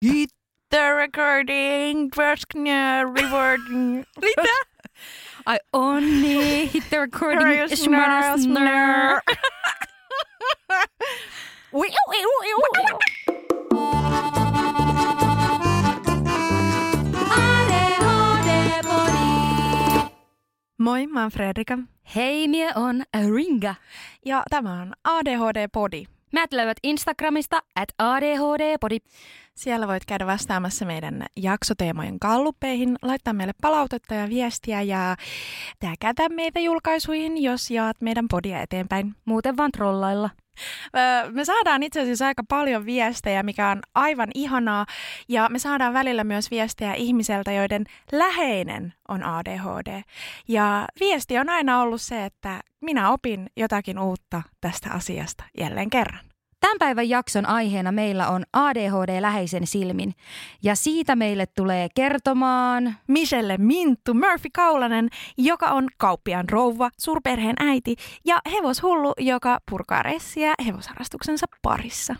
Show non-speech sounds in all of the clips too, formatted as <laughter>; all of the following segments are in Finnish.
Hit the recording, press rewarding. <laughs> Mitä? Ai onni, hit the recording. Ui. <laughs> Moi, mä oon Fredrika Hei, mie on Ringa. ja tämä on ADHD-podi. Mä löydät Instagramista at ADHD-podi. Siellä voit käydä vastaamassa meidän jaksoteemojen kalluppeihin, laittaa meille palautetta ja viestiä ja täkätä meitä julkaisuihin, jos jaat meidän podia eteenpäin. Muuten vaan trollailla. Me saadaan itse asiassa aika paljon viestejä, mikä on aivan ihanaa. Ja me saadaan välillä myös viestejä ihmiseltä, joiden läheinen on ADHD. Ja viesti on aina ollut se, että minä opin jotakin uutta tästä asiasta jälleen kerran. Tämän päivän jakson aiheena meillä on ADHD läheisen silmin. Ja siitä meille tulee kertomaan... Michelle Minttu Murphy Kaulanen, joka on kauppiaan rouva, suurperheen äiti ja hevoshullu, joka purkaa ressiä hevosharrastuksensa parissa.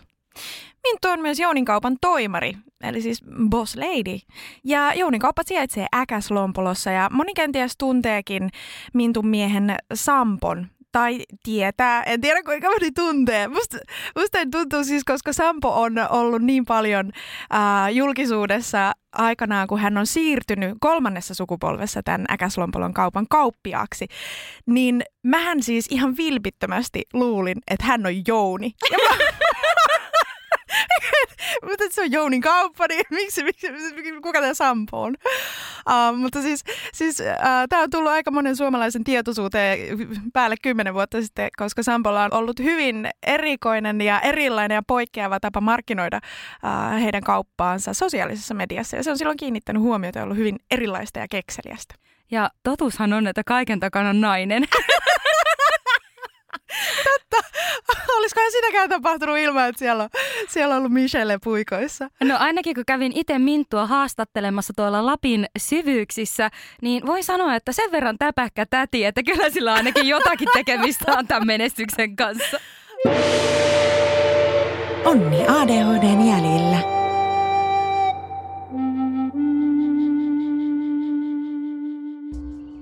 Minttu on myös Jounin kaupan toimari, eli siis boss lady. Ja Jounin kauppa sijaitsee Äkäslompolossa ja moni kenties tunteekin Mintun miehen Sampon, tai tietää, en tiedä kuinka moni tuntee. Musta, musta tuntuu siis, koska Sampo on ollut niin paljon ää, julkisuudessa aikanaan, kun hän on siirtynyt kolmannessa sukupolvessa tämän Äkäslompolon kaupan kauppiaaksi, niin mähän siis ihan vilpittömästi luulin, että hän on Jouni. Ja mä, <laughs> <laughs> mutta se on Jounin kauppa, niin <laughs> miksi, miksi, miksi kuka tämä Sampo on? Uh, <laughs> mutta siis, siis uh, tämä on tullut aika monen suomalaisen tietoisuuteen päälle kymmenen vuotta sitten, koska Sampolla on ollut hyvin erikoinen ja erilainen ja poikkeava tapa markkinoida uh, heidän kauppaansa sosiaalisessa mediassa. Ja se on silloin kiinnittänyt huomiota ja ollut hyvin erilaista ja kekseliästä. Ja totuushan on, että kaiken takana on nainen. Olisikohan sitäkään tapahtunut ilman, että siellä on, siellä on ollut Michelle puikoissa? No ainakin kun kävin itse Minttua haastattelemassa tuolla Lapin syvyyksissä, niin voi sanoa, että sen verran täpäkkä täti, että kyllä sillä ainakin jotakin tekemistä on tämän menestyksen kanssa. Onni ADHDn jäljillä.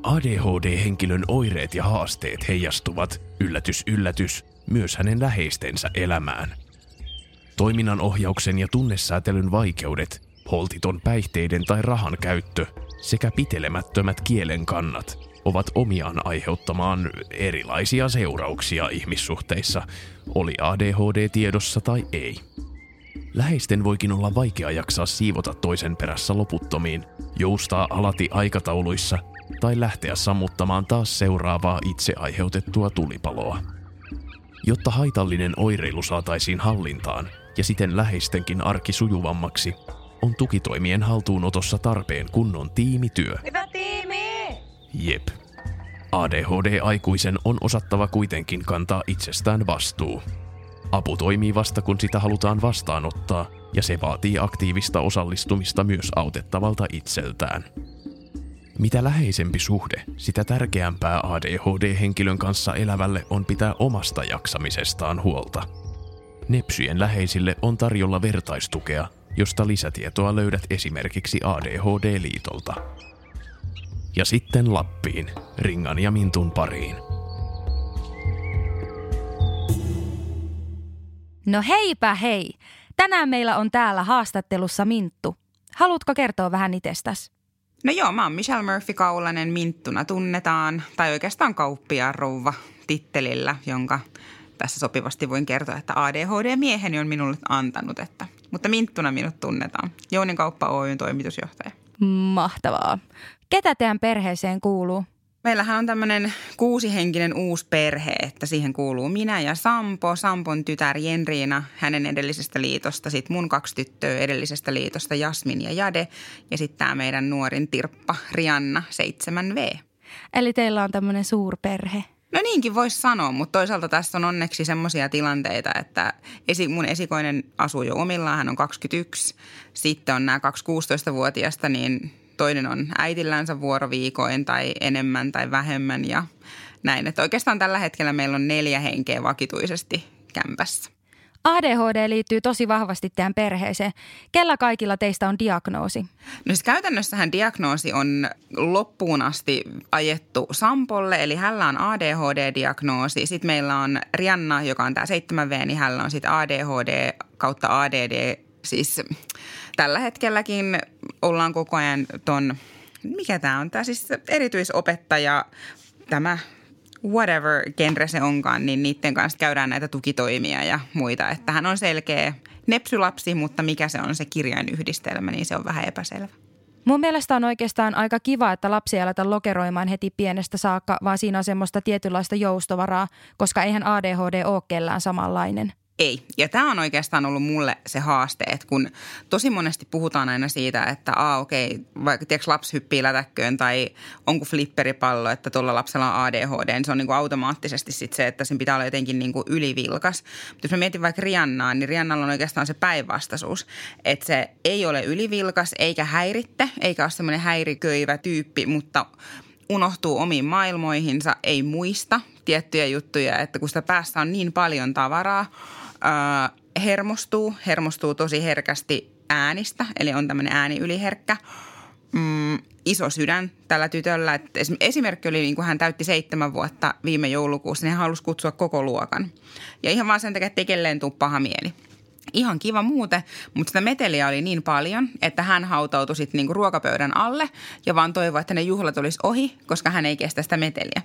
ADHD-henkilön oireet ja haasteet heijastuvat, yllätys yllätys, myös hänen läheistensä elämään. Toiminnan ohjauksen ja tunnesäätelyn vaikeudet, holtiton päihteiden tai rahan käyttö sekä pitelemättömät kielen kannat ovat omiaan aiheuttamaan erilaisia seurauksia ihmissuhteissa, oli ADHD tiedossa tai ei. Läheisten voikin olla vaikea jaksaa siivota toisen perässä loputtomiin, joustaa alati aikatauluissa tai lähteä sammuttamaan taas seuraavaa itse aiheutettua tulipaloa. Jotta haitallinen oireilu saataisiin hallintaan ja siten läheistenkin arki sujuvammaksi, on tukitoimien haltuunotossa tarpeen kunnon tiimityö. Hyvä tiimi! Jep. ADHD-aikuisen on osattava kuitenkin kantaa itsestään vastuu. Apu toimii vasta kun sitä halutaan vastaanottaa, ja se vaatii aktiivista osallistumista myös autettavalta itseltään. Mitä läheisempi suhde, sitä tärkeämpää ADHD-henkilön kanssa elävälle on pitää omasta jaksamisestaan huolta. Nepsyjen läheisille on tarjolla vertaistukea, josta lisätietoa löydät esimerkiksi ADHD-liitolta. Ja sitten Lappiin, Ringan ja Mintun pariin. No heipä hei! Tänään meillä on täällä haastattelussa Minttu. Haluatko kertoa vähän itsestäsi? No joo, mä oon Michelle Murphy Kaulanen, Minttuna tunnetaan, tai oikeastaan kauppiaan rouva tittelillä, jonka tässä sopivasti voin kertoa, että ADHD-mieheni on minulle antanut, että, mutta Minttuna minut tunnetaan. Jounin kauppa Oyn toimitusjohtaja. Mahtavaa. Ketä teidän perheeseen kuuluu? Meillähän on tämmöinen kuusihenkinen uusi perhe, että siihen kuuluu minä ja Sampo, Sampon tytär Jenriina hänen edellisestä liitosta, sitten mun kaksi tyttöä edellisestä liitosta, Jasmin ja Jade, ja sitten tämä meidän nuorin Tirppa, Rianna, 7V. Eli teillä on tämmöinen suurperhe. No niinkin voisi sanoa, mutta toisaalta tässä on onneksi semmoisia tilanteita, että esi, mun esikoinen asuu jo omillaan, hän on 21. Sitten on nämä kaksi 16-vuotiaista, niin toinen on äitillänsä vuoroviikoin tai enemmän tai vähemmän ja näin. Että oikeastaan tällä hetkellä meillä on neljä henkeä vakituisesti kämpässä. ADHD liittyy tosi vahvasti teidän perheeseen. Kellä kaikilla teistä on diagnoosi? No siis käytännössähän diagnoosi on loppuun asti ajettu Sampolle, eli hänellä on ADHD-diagnoosi. Sitten meillä on Rianna, joka on tämä 7V, niin hänellä on sitten ADHD kautta ADD. Siis tällä hetkelläkin ollaan koko ajan ton, mikä tämä on, tämä siis erityisopettaja, tämä whatever genre se onkaan, niin niiden kanssa käydään näitä tukitoimia ja muita. Että hän on selkeä nepsylapsi, mutta mikä se on se kirjain yhdistelmä, niin se on vähän epäselvä. Mun mielestä on oikeastaan aika kiva, että lapsi ei aleta lokeroimaan heti pienestä saakka, vaan siinä on semmoista tietynlaista joustovaraa, koska eihän ADHD ole kellään samanlainen. Ei. Ja tämä on oikeastaan ollut mulle se haaste, että kun tosi monesti puhutaan aina siitä, että aa okei, vaikka tiedätkö, lapsi hyppii lätäkköön tai onko flipperipallo, että tuolla lapsella on ADHD, niin se on niin kuin automaattisesti sit se, että sen pitää olla jotenkin niin kuin ylivilkas. Mutta jos mä mietin vaikka Riannaa, niin Riannalla on oikeastaan se päinvastaisuus, että se ei ole ylivilkas eikä häiritte, eikä ole semmoinen häiriköivä tyyppi, mutta unohtuu omiin maailmoihinsa, ei muista tiettyjä juttuja, että kun sitä päässä on niin paljon tavaraa – äh, hermostuu, hermostuu tosi herkästi äänistä, eli on tämmöinen ääniyliherkkä. Mm, iso sydän tällä tytöllä. Et esimerkki oli, niin kun hän täytti seitsemän vuotta viime joulukuussa, niin hän halusi kutsua koko luokan. Ja ihan vaan sen takia, että kelleen tuu paha mieli. Ihan kiva muuten, mutta sitä meteliä oli niin paljon, että hän hautautui sitten niinku ruokapöydän alle ja vaan toivoi, että ne juhlat olisi ohi, koska hän ei kestä sitä meteliä.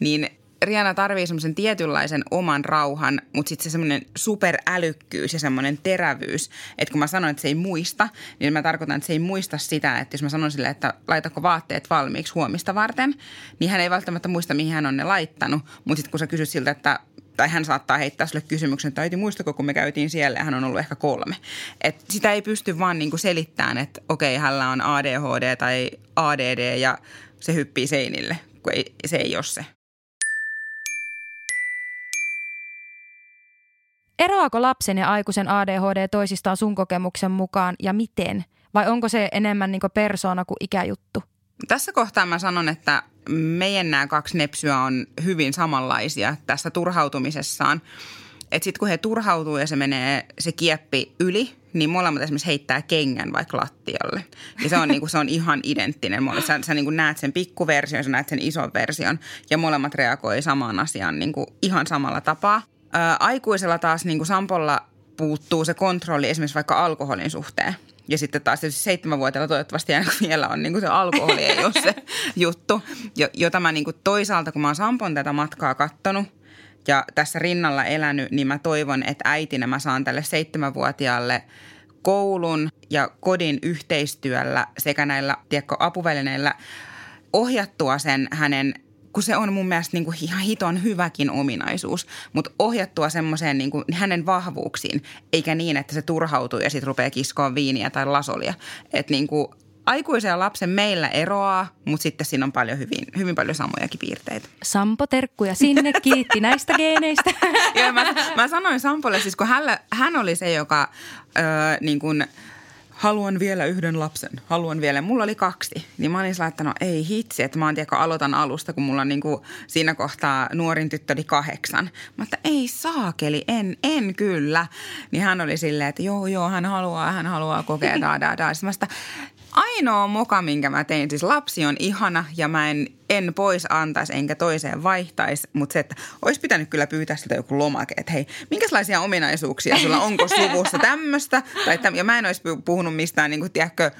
Niin Riana tarvii semmoisen tietynlaisen oman rauhan, mutta sitten se semmoinen superälykkyys ja semmoinen terävyys, että kun mä sanoin, että se ei muista, niin mä tarkoitan, että se ei muista sitä, että jos mä sanon sille, että laitako vaatteet valmiiksi huomista varten, niin hän ei välttämättä muista, mihin hän on ne laittanut. Mutta sitten kun sä kysyt siltä, että tai hän saattaa heittää sulle kysymyksen, että äiti muistako, kun me käytiin siellä ja hän on ollut ehkä kolme. Et sitä ei pysty vaan niinku selittämään, että okei, hänellä on ADHD tai ADD ja se hyppii seinille, kun ei, se ei ole se. Eroako lapsen ja aikuisen ADHD toisistaan sun kokemuksen mukaan ja miten? Vai onko se enemmän niin persoona kuin ikäjuttu? Tässä kohtaa mä sanon, että meidän nämä kaksi nepsyä on hyvin samanlaisia tässä turhautumisessaan. Että sitten kun he turhautuu ja se menee se kieppi yli, niin molemmat esimerkiksi heittää kengän vaikka lattialle. Ja se on, niinku, se on ihan identtinen. Sä, sä niinku näet sen pikkuversion, sä näet sen ison version ja molemmat reagoi samaan asiaan niinku ihan samalla tapaa. Ää, aikuisella taas niin kuin Sampolla puuttuu se kontrolli esimerkiksi vaikka alkoholin suhteen. Ja sitten taas tietysti seitsemänvuotiailla toivottavasti aina vielä on niin kuin se alkoholi ei ole se <laughs> juttu, jota mä niin kuin toisaalta, kun mä oon Sampon tätä matkaa kattonut ja tässä rinnalla elänyt, niin mä toivon, että äitinä mä saan tälle seitsemänvuotiaalle koulun ja kodin yhteistyöllä sekä näillä tiedätkö, apuvälineillä ohjattua sen hänen kun se on mun mielestä niin kuin ihan hiton hyväkin ominaisuus, mutta ohjattua semmoiseen niin hänen vahvuuksiin, eikä niin, että se turhautuu ja sitten rupeaa kiskoa viiniä tai lasolia. Että niin kuin aikuisen ja lapsen meillä eroaa, mutta sitten siinä on paljon hyvin, hyvin paljon samojakin piirteitä. Sampo terkkuja sinne, <laughs> kiitti näistä geeneistä. ja mä, mä sanoin Sampolle, siis kun hän, hän oli se, joka öö, niin kuin – haluan vielä yhden lapsen, haluan vielä. Mulla oli kaksi, niin mä olin laittanut, ei hitsi, että mä oon tiedä, aloitan alusta, kun mulla on niin kuin siinä kohtaa nuorin tyttö oli kahdeksan. Mä että ei saakeli, en, en kyllä. Niin hän oli silleen, että joo, joo, hän haluaa, hän haluaa kokea, da, da, da. Sitten mä sitä, ainoa moka, minkä mä tein, siis lapsi on ihana ja mä en, en pois antaisi enkä toiseen vaihtaisi, mutta se, että olisi pitänyt kyllä pyytää sitä joku lomake, että hei, minkälaisia ominaisuuksia sulla, onko <laughs> suvussa tämmöistä? Tai täm, ja mä en olisi puhunut mistään, niin kuin, tiedätkö,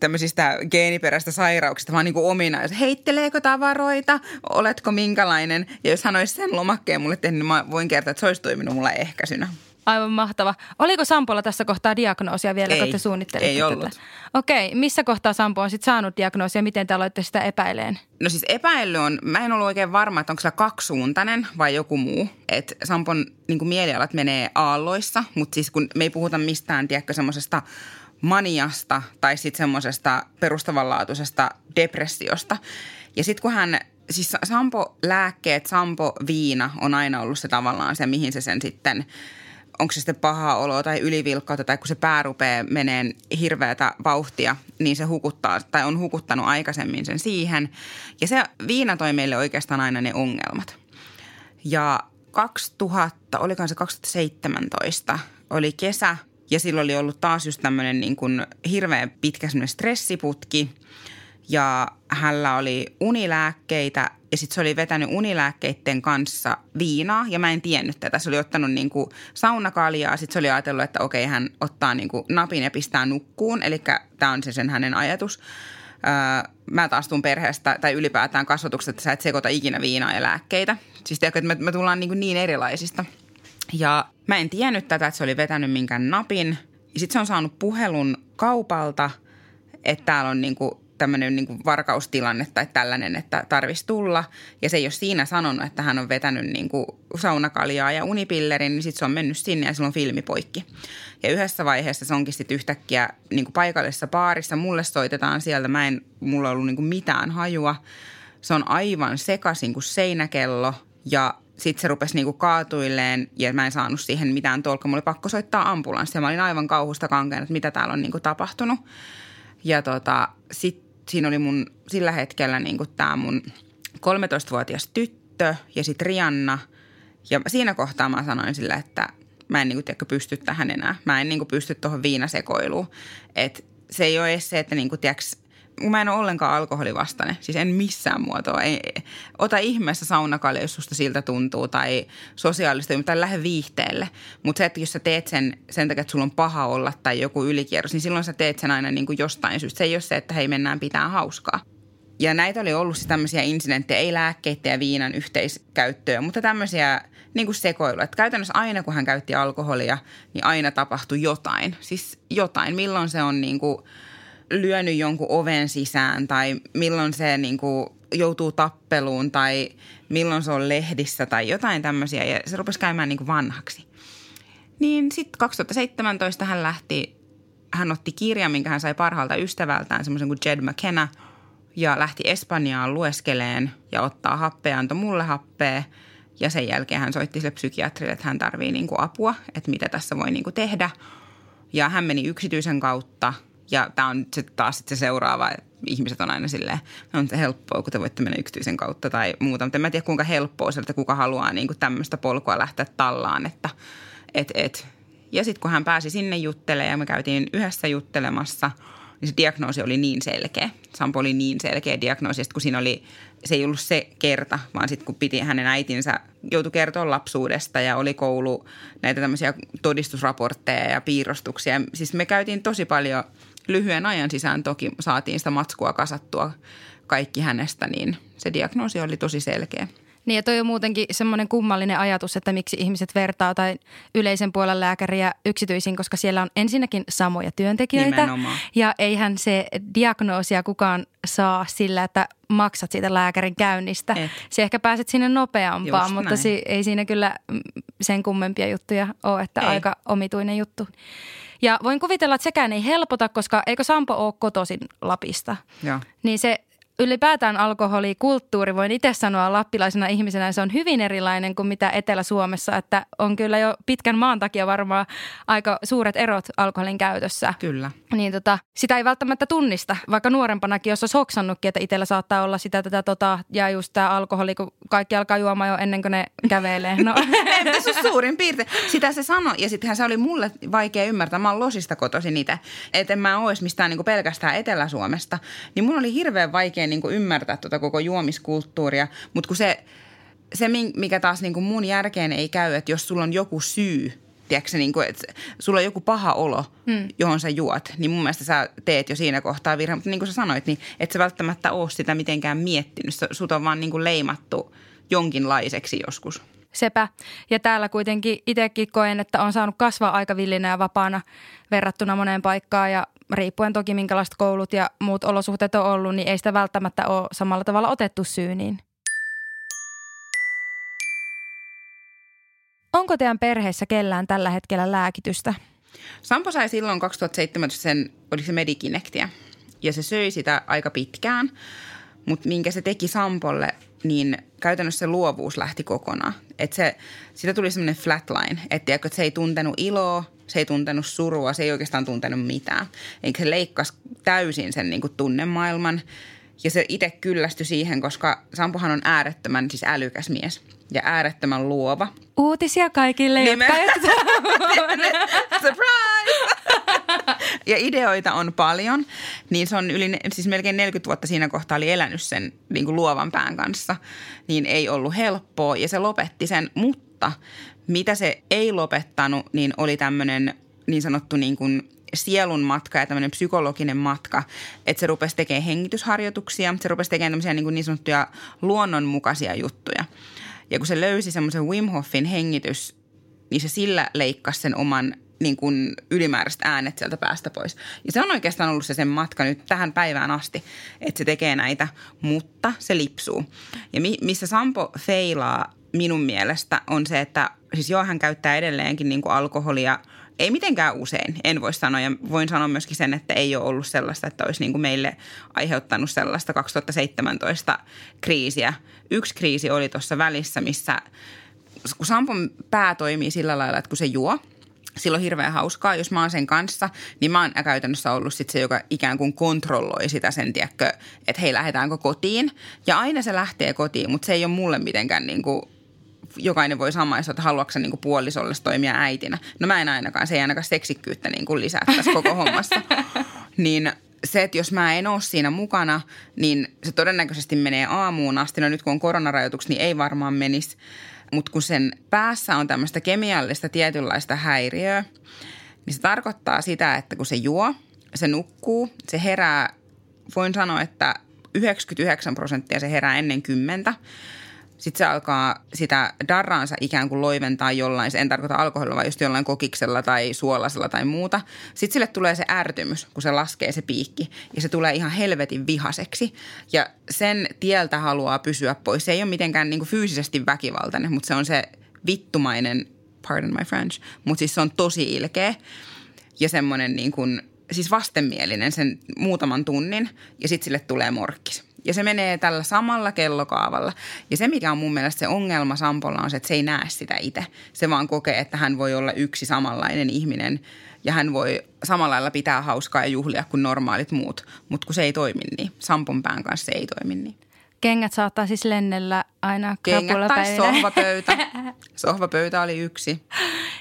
tämmöisistä geeniperäistä sairauksista, vaan niin kuin ominaisuus. Heitteleekö tavaroita? Oletko minkälainen? Ja jos hän olisi sen lomakkeen mulle tehnyt, niin mä voin kertoa, että se olisi toiminut mulle ehkäisynä. Aivan mahtava. Oliko Sampolla tässä kohtaa diagnoosia vielä, ei, kun te suunnittelitte ei ollut. Tätä? Okei, missä kohtaa Sampo on sitten saanut diagnoosia? Miten te aloitte sitä epäileen? No siis epäily on, mä en ollut oikein varma, että onko se kaksisuuntainen vai joku muu. Että Sampon niin mielialat menee aalloissa, mutta siis kun me ei puhuta mistään, tiedätkö, semmoisesta maniasta tai sitten semmoisesta perustavanlaatuisesta depressiosta. Ja sitten kun hän siis Sampo-lääkkeet, Sampo-viina on aina ollut se tavallaan se, mihin se sen sitten – onko se sitten paha olo tai ylivilkkautta tai kun se pää rupeaa meneen hirveätä vauhtia, niin se hukuttaa tai on hukuttanut aikaisemmin sen siihen. Ja se viina toi meille oikeastaan aina ne ongelmat. Ja 2000, olikohan se 2017, oli kesä ja silloin oli ollut taas just tämmöinen niin kuin hirveän pitkä stressiputki ja hänellä oli unilääkkeitä ja sitten se oli vetänyt unilääkkeiden kanssa viinaa ja mä en tiennyt tätä. Se oli ottanut niin kuin saunakaljaa, sitten se oli ajatellut, että okei hän ottaa niin kuin napin ja pistää nukkuun, eli tämä on se sen hänen ajatus. Öö, mä taas tuun perheestä tai ylipäätään kasvatuksesta, että sä et sekoita ikinä viinaa ja lääkkeitä. Siis tiedätkö, että me, me tullaan niin, niin erilaisista. Ja mä en tiennyt tätä, että se oli vetänyt minkään napin. Ja sitten se on saanut puhelun kaupalta, että täällä on niin kuin tämmöinen niin kuin varkaustilanne tai tällainen, että tarvitsisi tulla. Ja se ei ole siinä sanonut, että hän on vetänyt niin kuin saunakaljaa ja unipillerin, niin sitten se on mennyt sinne ja silloin filmi poikki. Ja yhdessä vaiheessa se onkin sitten yhtäkkiä niin kuin paikallisessa baarissa. Mulle soitetaan sieltä, mä en, mulla ollut niin kuin mitään hajua. Se on aivan sekaisin kuin seinäkello ja sitten se rupesi niinku kaatuilleen ja mä en saanut siihen mitään tolkka. Mulla oli pakko soittaa ambulanssia. Mä olin aivan kauhusta kankeen, että mitä täällä on niinku tapahtunut. Ja tota, sitten siinä oli mun sillä hetkellä niin tämä mun 13-vuotias tyttö ja sitten Rianna. Ja siinä kohtaa mä sanoin sillä, että mä en niin kuin, pysty tähän enää. Mä en niin kuin, pysty tuohon viinasekoiluun. Et se ei ole edes se, että niin kuin, tiiäks, mä en ole ollenkaan alkoholivastainen. Siis en missään muotoa. Ei, ota ihmeessä saunakalja, jos susta siltä tuntuu, tai sosiaalista, tai lähde viihteelle. Mutta se, että jos sä teet sen sen takia, että sulla on paha olla tai joku ylikierros, niin silloin sä teet sen aina niin kuin jostain syystä. Se ei ole se, että hei mennään pitää hauskaa. Ja näitä oli ollut siis tämmöisiä incidenttejä, ei lääkkeiden ja viinan yhteiskäyttöä, mutta tämmöisiä niin kuin sekoiluja. Että käytännössä aina, kun hän käytti alkoholia, niin aina tapahtui jotain. Siis jotain. Milloin se on niin kuin – lyönyt jonkun oven sisään tai milloin se niin kuin joutuu tappeluun tai milloin se on lehdissä tai jotain tämmöisiä ja se rupesi käymään niin kuin vanhaksi. Niin sitten 2017 hän lähti, hän otti kirjan, minkä hän sai parhaalta ystävältään, semmoisen kuin Jed McKenna, ja lähti Espanjaan lueskeleen ja ottaa happea, antoi mulle happea. Ja sen jälkeen hän soitti sille psykiatrille, että hän tarvii niin kuin apua, että mitä tässä voi niin kuin tehdä. Ja hän meni yksityisen kautta ja tämä on sitten taas sit se seuraava, ihmiset on aina silleen, on se helppoa, kun te voitte mennä yksityisen kautta tai muuta. Mutta en mä tiedä, kuinka helppoa se, että kuka haluaa niin kuin tämmöistä polkua lähteä tallaan. Että, et, et. Ja sitten kun hän pääsi sinne juttelemaan ja me käytiin yhdessä juttelemassa, niin se diagnoosi oli niin selkeä. Sampo oli niin selkeä diagnoosi, kun siinä oli, se ei ollut se kerta, vaan sitten kun piti hänen äitinsä, joutui kertoa lapsuudesta ja oli koulu näitä tämmöisiä todistusraportteja ja piirrostuksia. Siis me käytiin tosi paljon – lyhyen ajan sisään toki saatiin sitä matskua kasattua kaikki hänestä, niin se diagnoosi oli tosi selkeä. Niin ja toi on muutenkin semmoinen kummallinen ajatus, että miksi ihmiset vertaa tai yleisen puolen lääkäriä yksityisiin, koska siellä on ensinnäkin samoja työntekijöitä. Nimenomaan. Ja eihän se diagnoosia kukaan saa sillä, että maksat siitä lääkärin käynnistä. Et. Se ehkä pääset sinne nopeampaan, Just mutta si- ei siinä kyllä sen kummempia juttuja ole, että ei. aika omituinen juttu. Ja voin kuvitella, että sekään ei helpota, koska eikö Sampo ole kotoisin Lapista? Joo. Niin se ylipäätään alkoholikulttuuri, voin itse sanoa lappilaisena ihmisenä, se on hyvin erilainen kuin mitä Etelä-Suomessa, että on kyllä jo pitkän maan takia varmaan aika suuret erot alkoholin käytössä. Kyllä. Niin tota, sitä ei välttämättä tunnista, vaikka nuorempanakin, jos olisi hoksannutkin, että itsellä saattaa olla sitä tätä tota, ja just tämä alkoholi, kun kaikki alkaa juomaan jo ennen kuin ne kävelee. No. <laughs> se on suurin piirtein. Sitä se sanoi ja sittenhän se oli mulle vaikea ymmärtää. Mä oon Losista kotoisin itse, että en mä olisi mistään niinku pelkästään Etelä-Suomesta. Niin mun oli hirveän vaikea vaikea niin kuin ymmärtää tuota koko juomiskulttuuria, mutta kun se, se, mikä taas niin kuin mun järkeen ei käy, että jos sulla on joku syy, tiedätkö, niin kuin, että sulla on joku paha olo, hmm. johon sä juot, niin mun mielestä sä teet jo siinä kohtaa virhe. Mutta niin kuin sä sanoit, niin et sä välttämättä ole sitä mitenkään miettinyt. Sut on vaan niin kuin leimattu jonkinlaiseksi joskus. Sepä. Ja täällä kuitenkin itsekin koen, että on saanut kasvaa aika villinä ja vapaana verrattuna moneen paikkaan ja riippuen toki minkälaiset koulut ja muut olosuhteet on ollut, niin ei sitä välttämättä ole samalla tavalla otettu syyniin. Onko teidän perheessä kellään tällä hetkellä lääkitystä? Sampo sai silloin 2017 sen, oliko se Medikinektiä, ja se söi sitä aika pitkään. Mutta minkä se teki Sampolle, niin käytännössä se luovuus lähti kokonaan. Et se, sitä tuli semmoinen flatline, että, että se ei tuntenut iloa, se ei tuntenut surua, se ei oikeastaan tuntenut mitään. Eikä se leikkasi täysin sen niin kuin tunnemaailman. Ja se itse kyllästyi siihen, koska Sampohan on äärettömän siis älykäs mies ja äärettömän luova. Uutisia kaikille, Nimen... jotka <laughs> Surprise! Ja ideoita on paljon, niin se on yli, siis melkein 40 vuotta siinä kohtaa oli elänyt sen niin kuin luovan pään kanssa, niin ei ollut helppoa. Ja se lopetti sen, mutta mitä se ei lopettanut, niin oli tämmöinen niin sanottu niin kuin sielun matka ja tämmöinen psykologinen matka, että se rupesi tekemään hengitysharjoituksia, se rupesi tekemään tämmöisiä niin, kuin niin sanottuja luonnonmukaisia juttuja. Ja kun se löysi semmoisen Wim Hofin hengitys, niin se sillä leikkasi sen oman niin kuin ylimääräiset äänet sieltä päästä pois. Ja se on oikeastaan ollut se sen matka nyt tähän päivään asti, että se tekee näitä, mutta se lipsuu. Ja mi- missä Sampo feilaa minun mielestä on se, että siis joo, hän käyttää edelleenkin niin kuin alkoholia – ei mitenkään usein, en voi sanoa. Ja voin sanoa myöskin sen, että ei ole ollut sellaista, että olisi niin kuin meille aiheuttanut sellaista 2017 kriisiä. Yksi kriisi oli tuossa välissä, missä kun Sampon pää toimii sillä lailla, että kun se juo, silloin hirveän hauskaa. Jos mä oon sen kanssa, niin mä oon käytännössä ollut sit se, joka ikään kuin kontrolloi sitä sen, tiedätkö, että hei, lähdetäänkö kotiin. Ja aina se lähtee kotiin, mutta se ei ole mulle mitenkään niin kuin jokainen voi samaistua, että haluatko niin puolisolle toimia äitinä. No mä en ainakaan, se ei ainakaan seksikkyyttä niin kuin lisää tässä koko hommassa. <laughs> Niin se, että jos mä en ole siinä mukana, niin se todennäköisesti menee aamuun asti. No nyt kun on koronarajoitukset, niin ei varmaan menisi. Mutta kun sen päässä on tämmöistä kemiallista tietynlaista häiriöä, niin se tarkoittaa sitä, että kun se juo, se nukkuu, se herää, voin sanoa, että 99 prosenttia se herää ennen kymmentä – sitten se alkaa sitä darraansa ikään kuin loiventaa jollain, en tarkoita alkoholilla, vaan just jollain kokiksella tai suolasella tai muuta. Sitten sille tulee se ärtymys, kun se laskee se piikki ja se tulee ihan helvetin vihaseksi. Ja sen tieltä haluaa pysyä pois. Se ei ole mitenkään niin kuin fyysisesti väkivaltainen, mutta se on se vittumainen, pardon my French, mutta siis se on tosi ilkeä ja semmoinen niin kuin, siis vastenmielinen sen muutaman tunnin ja sitten sille tulee morkkis. Ja se menee tällä samalla kellokaavalla. Ja se, mikä on mun mielestä se ongelma Sampolla on se, että se ei näe sitä itse. Se vaan kokee, että hän voi olla yksi samanlainen ihminen ja hän voi samalla lailla pitää hauskaa ja juhlia kuin normaalit muut. Mutta kun se ei toimi niin, Sampon pään kanssa se ei toimi niin. Kengät saattaa siis lennellä aina Kengät tai sohvapöytä. <laughs> Sohvapöytä oli yksi.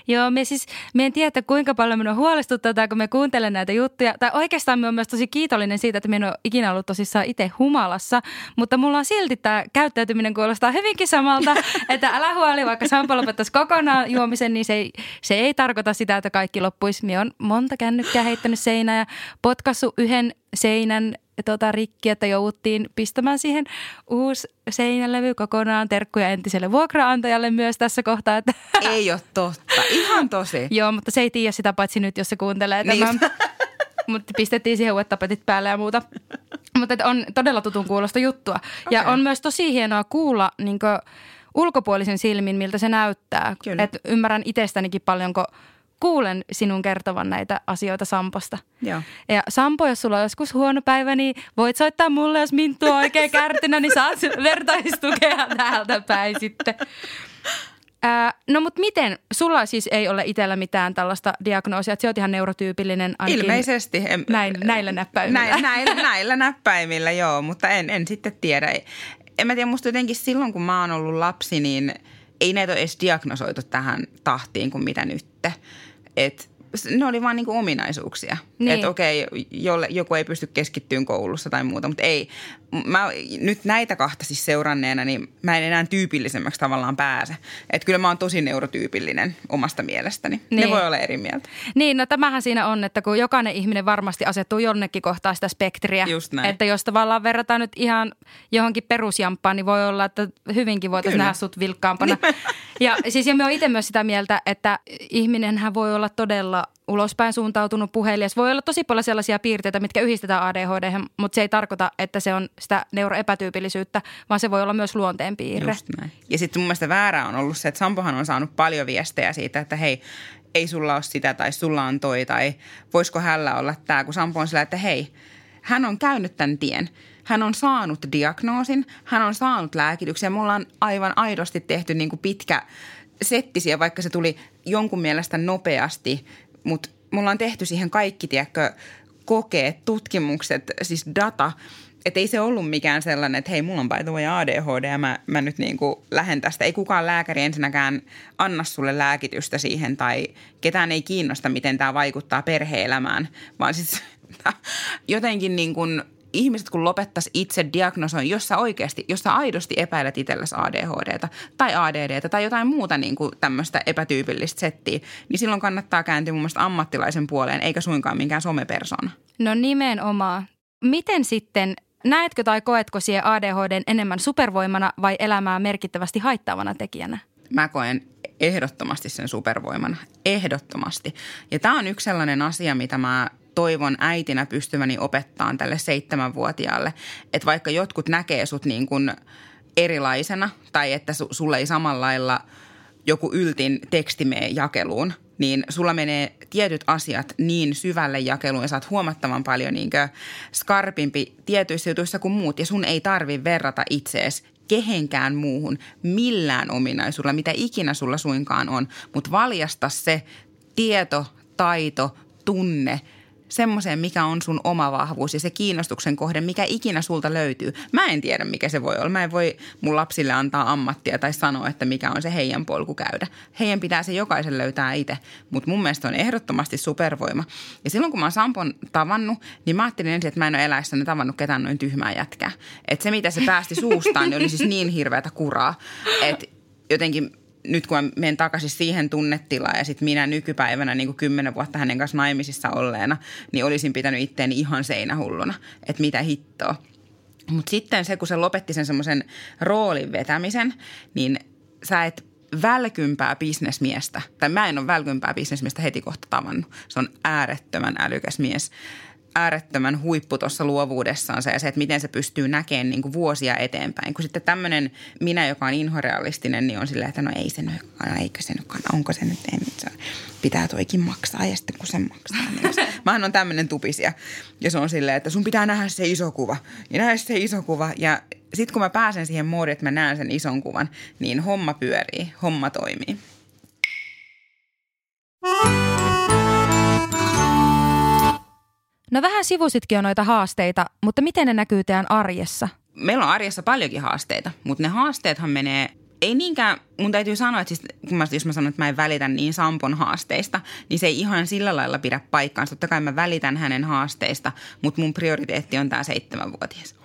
Joo, me siis, me en tiedä, kuinka paljon minua huolestuttaa kun me kuuntelen näitä juttuja. Tai oikeastaan me on myös tosi kiitollinen siitä, että me en ole ikinä ollut tosissaan itse humalassa. Mutta mulla on silti tämä käyttäytyminen kuulostaa hyvinkin samalta, <laughs> että älä huoli, vaikka Sampo lopettaisi kokonaan juomisen, niin se ei, se ei tarkoita sitä, että kaikki loppuisi. Me on monta kännykkää heittänyt seinään ja potkassu yhden seinän tota, rikki, että jouduttiin pistämään siihen uusi seinälevy kokonaan. Terkkuja entiselle vuokraantajalle myös tässä kohtaa. Että <laughs> ei ole totta, ihan tosi. Joo, mutta se ei tiedä sitä paitsi nyt, jos se kuuntelee niin. <laughs> tämän. mutta pistettiin siihen uudet tapetit päälle ja muuta. mutta on todella tutun kuulosta juttua. Okay. Ja on myös tosi hienoa kuulla niin ulkopuolisen silmin, miltä se näyttää. Et ymmärrän itsestänikin paljonko kuulen sinun kertovan näitä asioita Samposta. Joo. Ja Sampo, jos sulla on joskus huono päivä, niin voit soittaa mulle, jos Minttu on oikein kärtynä, niin saat vertaistukea täältä päin sitten. Ää, no mutta miten? Sulla siis ei ole itsellä mitään tällaista diagnoosia, että sä oot ihan neurotyypillinen ainakin Ilmeisesti. En, näin, näillä näppäimillä. Näin, näillä, näillä näppäimillä, joo, mutta en, en sitten tiedä. En mä tiedä, musta jotenkin silloin kun mä oon ollut lapsi, niin ei näitä ole edes diagnosoitu tähän tahtiin kuin mitä nyt. Että ne oli vaan niinku ominaisuuksia. Niin. Että okei, jolle, joku ei pysty keskittyyn koulussa tai muuta, mutta ei. Mä nyt näitä kahta siis seuranneena, niin mä en enää tyypillisemmäksi tavallaan pääse. Että kyllä mä oon tosi neurotyypillinen omasta mielestäni. Niin. Ne voi olla eri mieltä. Niin, no tämähän siinä on, että kun jokainen ihminen varmasti asettuu jonnekin kohtaa sitä spektriä. Just näin. Että jos tavallaan verrataan nyt ihan johonkin perusjamppaan, niin voi olla, että hyvinkin voitaisiin nähdä sut vilkkaampana. ja siis ja me on itse myös sitä mieltä, että ihminenhän voi olla todella ulospäin suuntautunut puhelias. Voi olla tosi paljon sellaisia piirteitä, mitkä yhdistetään ADHD, mutta se ei tarkoita, että se on sitä neuroepätyypillisyyttä, vaan se voi olla myös luonteen piirre. Just näin. Ja sitten mun mielestä väärä on ollut se, että Sampohan on saanut paljon viestejä siitä, että hei, ei sulla ole sitä tai sulla on toi tai voisiko hällä olla tämä, kun Sampo on sillä, että hei, hän on käynyt tämän tien. Hän on saanut diagnoosin, hän on saanut lääkityksen. Me ollaan aivan aidosti tehty niin kuin pitkä settisiä, vaikka se tuli jonkun mielestä nopeasti, mutta mulla on tehty siihen kaikki, tiedätkö, kokeet, tutkimukset, siis data, että ei se ollut mikään sellainen, että hei, mulla on by way ADHD ja mä, mä nyt niin kuin lähden tästä. Ei kukaan lääkäri ensinnäkään anna sulle lääkitystä siihen tai ketään ei kiinnosta, miten tämä vaikuttaa perheelämään, vaan siis <laughs> jotenkin niin kuin ihmiset kun lopettaisi itse diagnosoin, jos sä oikeasti, jos sä aidosti epäilet itsellesi ADHDta tai ADDtä tai jotain muuta niin kuin tämmöistä epätyypillistä settiä, niin silloin kannattaa kääntyä mun mielestä ammattilaisen puoleen eikä suinkaan minkään somepersona. No nimenomaan. Miten sitten Näetkö tai koetko siihen ADHDn enemmän supervoimana vai elämää merkittävästi haittaavana tekijänä? Mä koen ehdottomasti sen supervoimana. Ehdottomasti. Ja tämä on yksi sellainen asia, mitä mä toivon äitinä pystyväni opettaa tälle seitsemänvuotiaalle. Että vaikka jotkut näkee sut niin kuin erilaisena tai että su, sulle ei samalla lailla joku yltin teksti mene jakeluun – niin sulla menee tietyt asiat niin syvälle jakeluun ja saat huomattavan paljon niin skarpimpi tietyissä jutuissa kuin muut. Ja sun ei tarvi verrata itseesi kehenkään muuhun millään ominaisuudella, mitä ikinä sulla suinkaan on. Mutta valjasta se tieto, taito, tunne – semmoiseen, mikä on sun oma vahvuus ja se kiinnostuksen kohde, mikä ikinä sulta löytyy. Mä en tiedä, mikä se voi olla. Mä en voi mun lapsille antaa ammattia tai sanoa, että mikä on se heidän polku käydä. Heidän pitää se jokaisen löytää itse, mutta mun mielestä on ehdottomasti supervoima. Ja silloin, kun mä oon Sampon tavannut, niin mä ajattelin ensin, että mä en ole eläessäni tavannut ketään noin tyhmää jätkää. Että se, mitä se päästi suustaan, niin oli siis niin hirveätä kuraa, että jotenkin – nyt kun mä menen takaisin siihen tunnetilaan ja sitten minä nykypäivänä niin kuin kymmenen vuotta hänen kanssa naimisissa olleena, niin olisin pitänyt itteeni ihan seinähulluna, että mitä hittoa. Mutta sitten se, kun se lopetti sen semmoisen roolin vetämisen, niin sä et välkympää bisnesmiestä, tai mä en ole välkympää bisnesmiestä heti kohta tavannut. Se on äärettömän älykäs mies äärettömän huippu tuossa luovuudessansa ja se, että miten se pystyy näkemään niin kuin vuosia eteenpäin. Kun sitten tämmöinen minä, joka on inhorealistinen, niin on silleen, että no ei se nyt, no eikö se nyt, onko se nyt, ei nyt, se pitää toikin maksaa ja sitten kun se maksaa. Niin <laughs> Mähän on tämmöinen tupisia ja se on silleen, että sun pitää nähdä se iso kuva ja nähdä se iso kuva ja sitten kun mä pääsen siihen moodiin, että mä näen sen ison kuvan, niin homma pyörii, homma toimii. No vähän sivusitkin jo noita haasteita, mutta miten ne näkyy teidän arjessa? Meillä on arjessa paljonkin haasteita, mutta ne haasteethan menee ei niinkään, mun täytyy sanoa, että siis, kun mä, jos mä sanon, että mä en välitä niin Sampon haasteista, niin se ei ihan sillä lailla pidä paikkaansa. Totta kai mä välitän hänen haasteista, mutta mun prioriteetti on tämä seitsemänvuotias.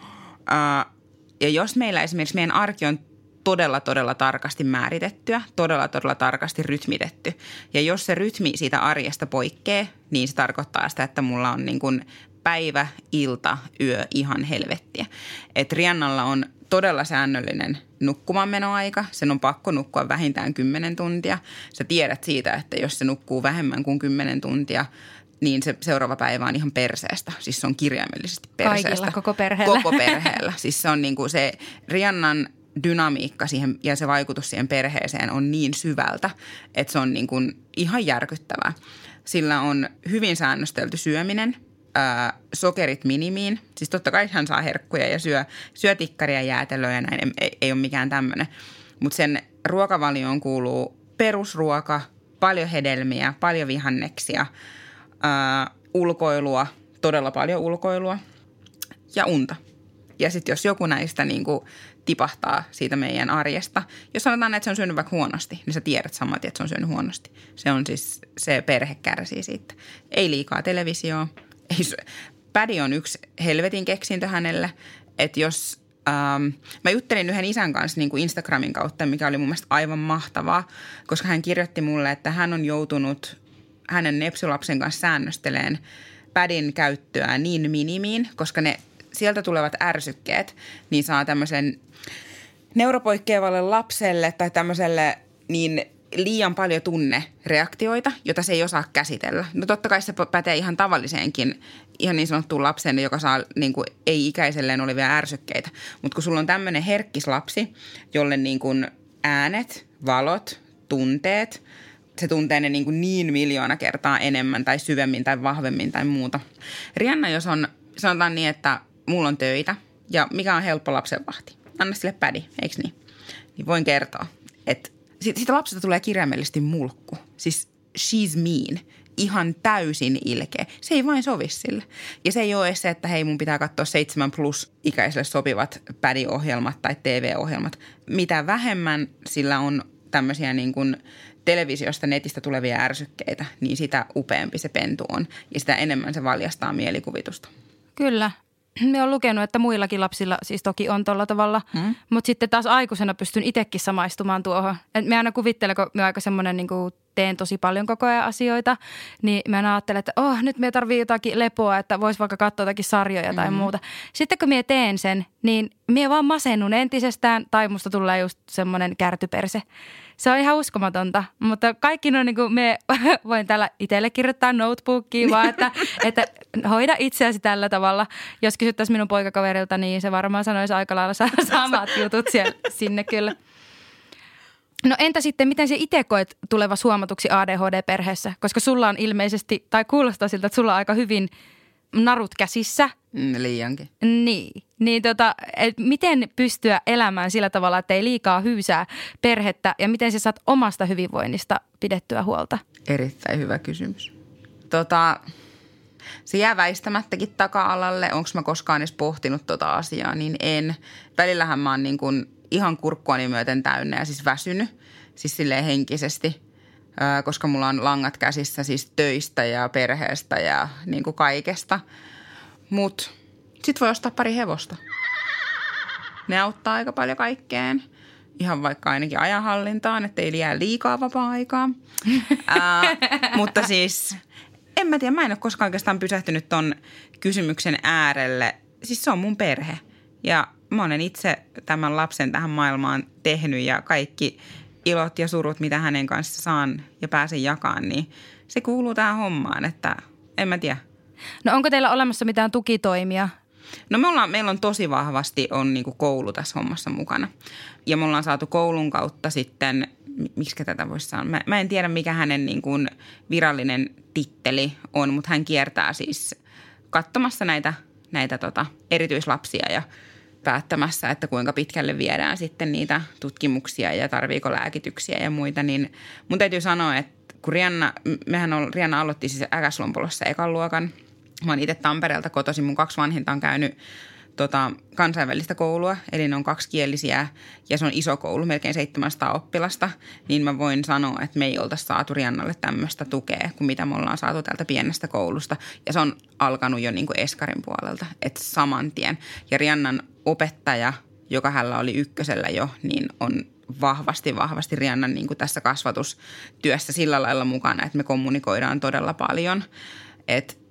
Uh, ja jos meillä esimerkiksi meidän arki on todella, todella tarkasti määritettyä, todella, todella tarkasti rytmitetty. Ja jos se rytmi siitä arjesta poikkeaa, niin se tarkoittaa sitä, että mulla on niin kuin päivä, ilta, yö ihan helvettiä. Et Riannalla on todella säännöllinen nukkumaanmenoaika. Sen on pakko nukkua vähintään 10 tuntia. Sä tiedät siitä, että jos se nukkuu vähemmän kuin 10 tuntia, niin se seuraava päivä on ihan perseestä. Siis se on kirjaimellisesti perseestä. Kaikilla, koko perheellä. Koko perheellä. Siis se on niin kuin se Riannan dynamiikka siihen ja se vaikutus siihen perheeseen on niin syvältä, että se on niin kuin ihan järkyttävää. Sillä on hyvin säännöstelty syöminen, ää, sokerit minimiin. Siis totta kai hän saa herkkuja ja syö, syö tikkaria, jäätelöä ja näin, ei, ei ole mikään tämmöinen. Mutta sen ruokavalioon kuuluu perusruoka, paljon hedelmiä, paljon vihanneksia, ää, ulkoilua, todella paljon ulkoilua ja unta. Ja sitten jos joku näistä niin kuin tipahtaa siitä meidän arjesta. Jos sanotaan, että se on syönyt vaikka huonosti, niin sä tiedät saman että se on syönyt huonosti. Se on siis, se perhe kärsii siitä. Ei liikaa televisioa. Ei, pädi on yksi helvetin keksintö hänelle, että jos Ähm, mä juttelin yhden isän kanssa niin kuin Instagramin kautta, mikä oli mun mielestä aivan mahtavaa, koska hän kirjoitti mulle, että hän on joutunut hänen nepsylapsen kanssa säännösteleen pädin käyttöä niin minimiin, koska ne sieltä tulevat ärsykkeet, niin saa tämmöisen neuropoikkeavalle lapselle tai tämmöiselle niin liian paljon tunnereaktioita, jota se ei osaa käsitellä. No totta kai se pätee ihan tavalliseenkin, ihan niin sanottuun lapseen, joka saa niin kuin, ei-ikäiselleen olevia ärsykkeitä. Mutta kun sulla on tämmöinen herkkis lapsi, jolle niin kuin äänet, valot, tunteet, se tuntee ne niin, kuin niin miljoona kertaa enemmän tai syvemmin tai vahvemmin tai muuta. Rianna, jos on, sanotaan niin, että mulla on töitä ja mikä on helppo lapsenvahti? Anna sille pädi, eikö niin? Niin voin kertoa, että siitä lapsesta tulee kirjaimellisesti mulkku. Siis she's mean. ihan täysin ilkeä. Se ei vain sovi sille. Ja se ei ole se, että hei mun pitää katsoa 7 plus ikäiselle sopivat pädiohjelmat tai TV-ohjelmat. Mitä vähemmän sillä on tämmöisiä niin kuin televisiosta, netistä tulevia ärsykkeitä, niin sitä upeampi se pentu on ja sitä enemmän se valjastaa mielikuvitusta. Kyllä. Me on lukenut, että muillakin lapsilla siis toki on tuolla tavalla, hmm. mutta sitten taas aikuisena pystyn itsekin samaistumaan tuohon. Et me aina kuvittelen, kun me aika semmoinen niin teen tosi paljon koko ajan asioita, niin mä ajattelen, että oh, nyt me tarvii jotakin lepoa, että vois vaikka katsoa jotakin sarjoja tai mm-hmm. muuta. Sitten kun mä teen sen, niin mä vaan masennun entisestään tai musta tulee just semmoinen kärtyperse. Se on ihan uskomatonta, mutta kaikki on niin kuin me <laughs> voin täällä itselle kirjoittaa notebookiin vaan, että, <laughs> että hoida itseäsi tällä tavalla. Jos kysyttäisiin minun poikakaverilta, niin se varmaan sanoisi aika lailla samat jutut siellä, sinne kyllä. No entä sitten, miten se itse koet tuleva huomatuksi ADHD-perheessä? Koska sulla on ilmeisesti, tai kuulostaa siltä, että sulla on aika hyvin narut käsissä. Mm, liiankin. Niin. Niin tota, et miten pystyä elämään sillä tavalla, että ei liikaa hyysää perhettä ja miten sä saat omasta hyvinvoinnista pidettyä huolta? Erittäin hyvä kysymys. Tota, se jää väistämättäkin taka-alalle. Onko mä koskaan edes pohtinut tota asiaa, niin en. Välillähän mä oon niin kuin ihan kurkkuani myöten täynnä ja siis väsynyt, siis silleen henkisesti, koska mulla on langat käsissä siis töistä ja perheestä ja niin kuin kaikesta. Mutta sit voi ostaa pari hevosta. Ne auttaa aika paljon kaikkeen. Ihan vaikka ainakin ajanhallintaan, ettei jää liikaa vapaa-aikaa. Ää, <laughs> mutta siis en mä tiedä, mä en ole koskaan oikeastaan pysähtynyt ton kysymyksen äärelle. Siis se on mun perhe. Ja mä olen itse tämän lapsen tähän maailmaan tehnyt ja kaikki ilot ja surut, mitä hänen kanssa saan ja pääsen jakamaan, niin se kuuluu tähän hommaan, että en mä tiedä. No onko teillä olemassa mitään tukitoimia? No me ollaan, meillä on tosi vahvasti on niin koulu tässä hommassa mukana. Ja me ollaan saatu koulun kautta sitten, miksi tätä voisi sanoa, mä, mä en tiedä mikä hänen niin kuin virallinen titteli on, mutta hän kiertää siis katsomassa näitä, näitä tota, erityislapsia ja – päättämässä, että kuinka pitkälle viedään sitten niitä tutkimuksia ja tarviiko lääkityksiä ja muita, niin mun täytyy sanoa, että kun Rianna, mehän on, Rianna aloitti siis Äkäslompolossa ekan luokan. Mä oon itse Tampereelta kotoisin, mun kaksi vanhinta on käynyt tota, kansainvälistä koulua, eli ne on kaksikielisiä ja se on iso koulu, melkein 700 oppilasta, niin mä voin sanoa, että me ei oltaisi saatu Riannalle tämmöistä tukea kuin mitä me ollaan saatu tältä pienestä koulusta. Ja se on alkanut jo niin kuin Eskarin puolelta, että saman tien. Ja Riannan opettaja, joka hänellä oli ykkösellä jo, niin on vahvasti, vahvasti Riannan niin tässä kasvatustyössä sillä lailla mukana, että me kommunikoidaan todella paljon.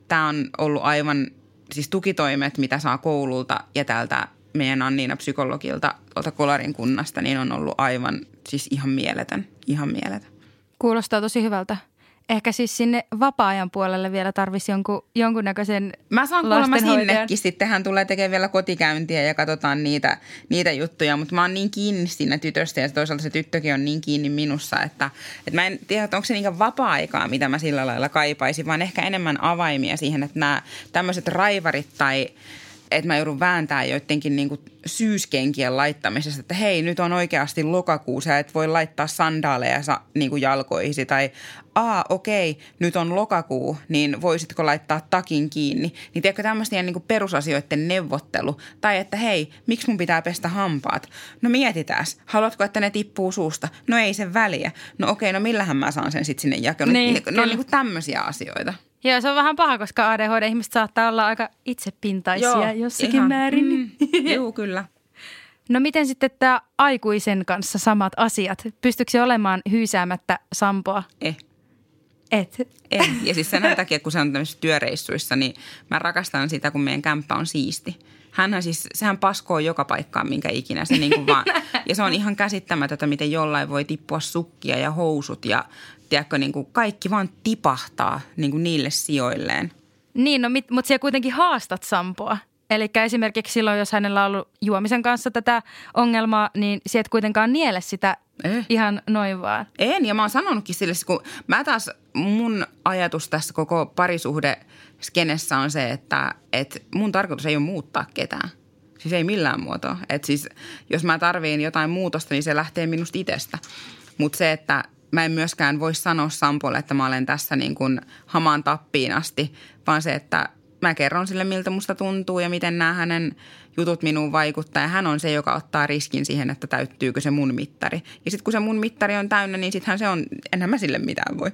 Tämä on ollut aivan siis tukitoimet, mitä saa koululta ja täältä meidän Anniina psykologilta tuolta Kolarin kunnasta, niin on ollut aivan siis ihan mieletön, ihan mieletön. Kuulostaa tosi hyvältä. Ehkä siis sinne vapaa-ajan puolelle vielä tarvisi jonkun, jonkunnäköisen Mä saan kuulemma sinnekin. Sitten hän tulee tekemään vielä kotikäyntiä ja katsotaan niitä, niitä juttuja. Mutta mä oon niin kiinni siinä tytöstä ja toisaalta se tyttökin on niin kiinni minussa, että, että mä en tiedä, että onko se niin vapaa-aikaa, mitä mä sillä lailla kaipaisin, vaan ehkä enemmän avaimia siihen, että nämä tämmöiset raivarit tai – että mä joudun vääntämään joidenkin niin kuin syyskenkien laittamisesta, että hei, nyt on oikeasti lokakuussa, et voi laittaa sandaaleja niin kuin jalkoihisi tai aa, okei, nyt on lokakuu, niin voisitko laittaa takin kiinni. Niin tiedätkö tämmöisten niin kuin perusasioiden neuvottelu. Tai että hei, miksi mun pitää pestä hampaat? No mietitääs, haluatko, että ne tippuu suusta? No ei se väliä. No okei, no millähän mä saan sen sitten sinne jakeluun? Niin, ne, ne on niin kuin tämmöisiä asioita. Joo, se on vähän paha, koska ADHD-ihmiset saattaa olla aika itsepintaisia Joo, jossakin ihan. määrin. Mm, joo, kyllä. No miten sitten tämä aikuisen kanssa samat asiat? Pystyykö se olemaan hyysäämättä Sampoa? Eh. Et. En. Ja siis sen takia, kun se on tämmöisissä työreissuissa, niin mä rakastan sitä, kun meidän kämppä on siisti. Hänhän siis, sehän paskoo joka paikkaan, minkä ikinä se niin kuin vaan. <laughs> Ja se on ihan käsittämätöntä, miten jollain voi tippua sukkia ja housut ja tiedätkö, niin kuin kaikki vaan tipahtaa niin kuin niille sijoilleen. Niin, no, mutta siellä kuitenkin haastat Sampoa. Eli esimerkiksi silloin, jos hänellä on ollut juomisen kanssa tätä ongelmaa, niin sieltä kuitenkaan niele sitä eh. ihan noin vaan. En, ja mä oon sanonutkin sille, kun mä taas, mun ajatus tässä koko parisuhde skenessä on se, että, että mun tarkoitus ei ole muuttaa ketään. Siis ei millään muotoa. Että siis jos mä tarviin jotain muutosta, niin se lähtee minusta itsestä. Mutta se, että mä en myöskään voi sanoa Sampolle, että mä olen tässä niin kuin hamaan tappiin asti, vaan se, että mä kerron sille, miltä musta tuntuu ja miten nämä hänen jutut minuun vaikuttaa. Ja hän on se, joka ottaa riskin siihen, että täyttyykö se mun mittari. Ja sitten kun se mun mittari on täynnä, niin sittenhän se on, enhän mä sille mitään voi.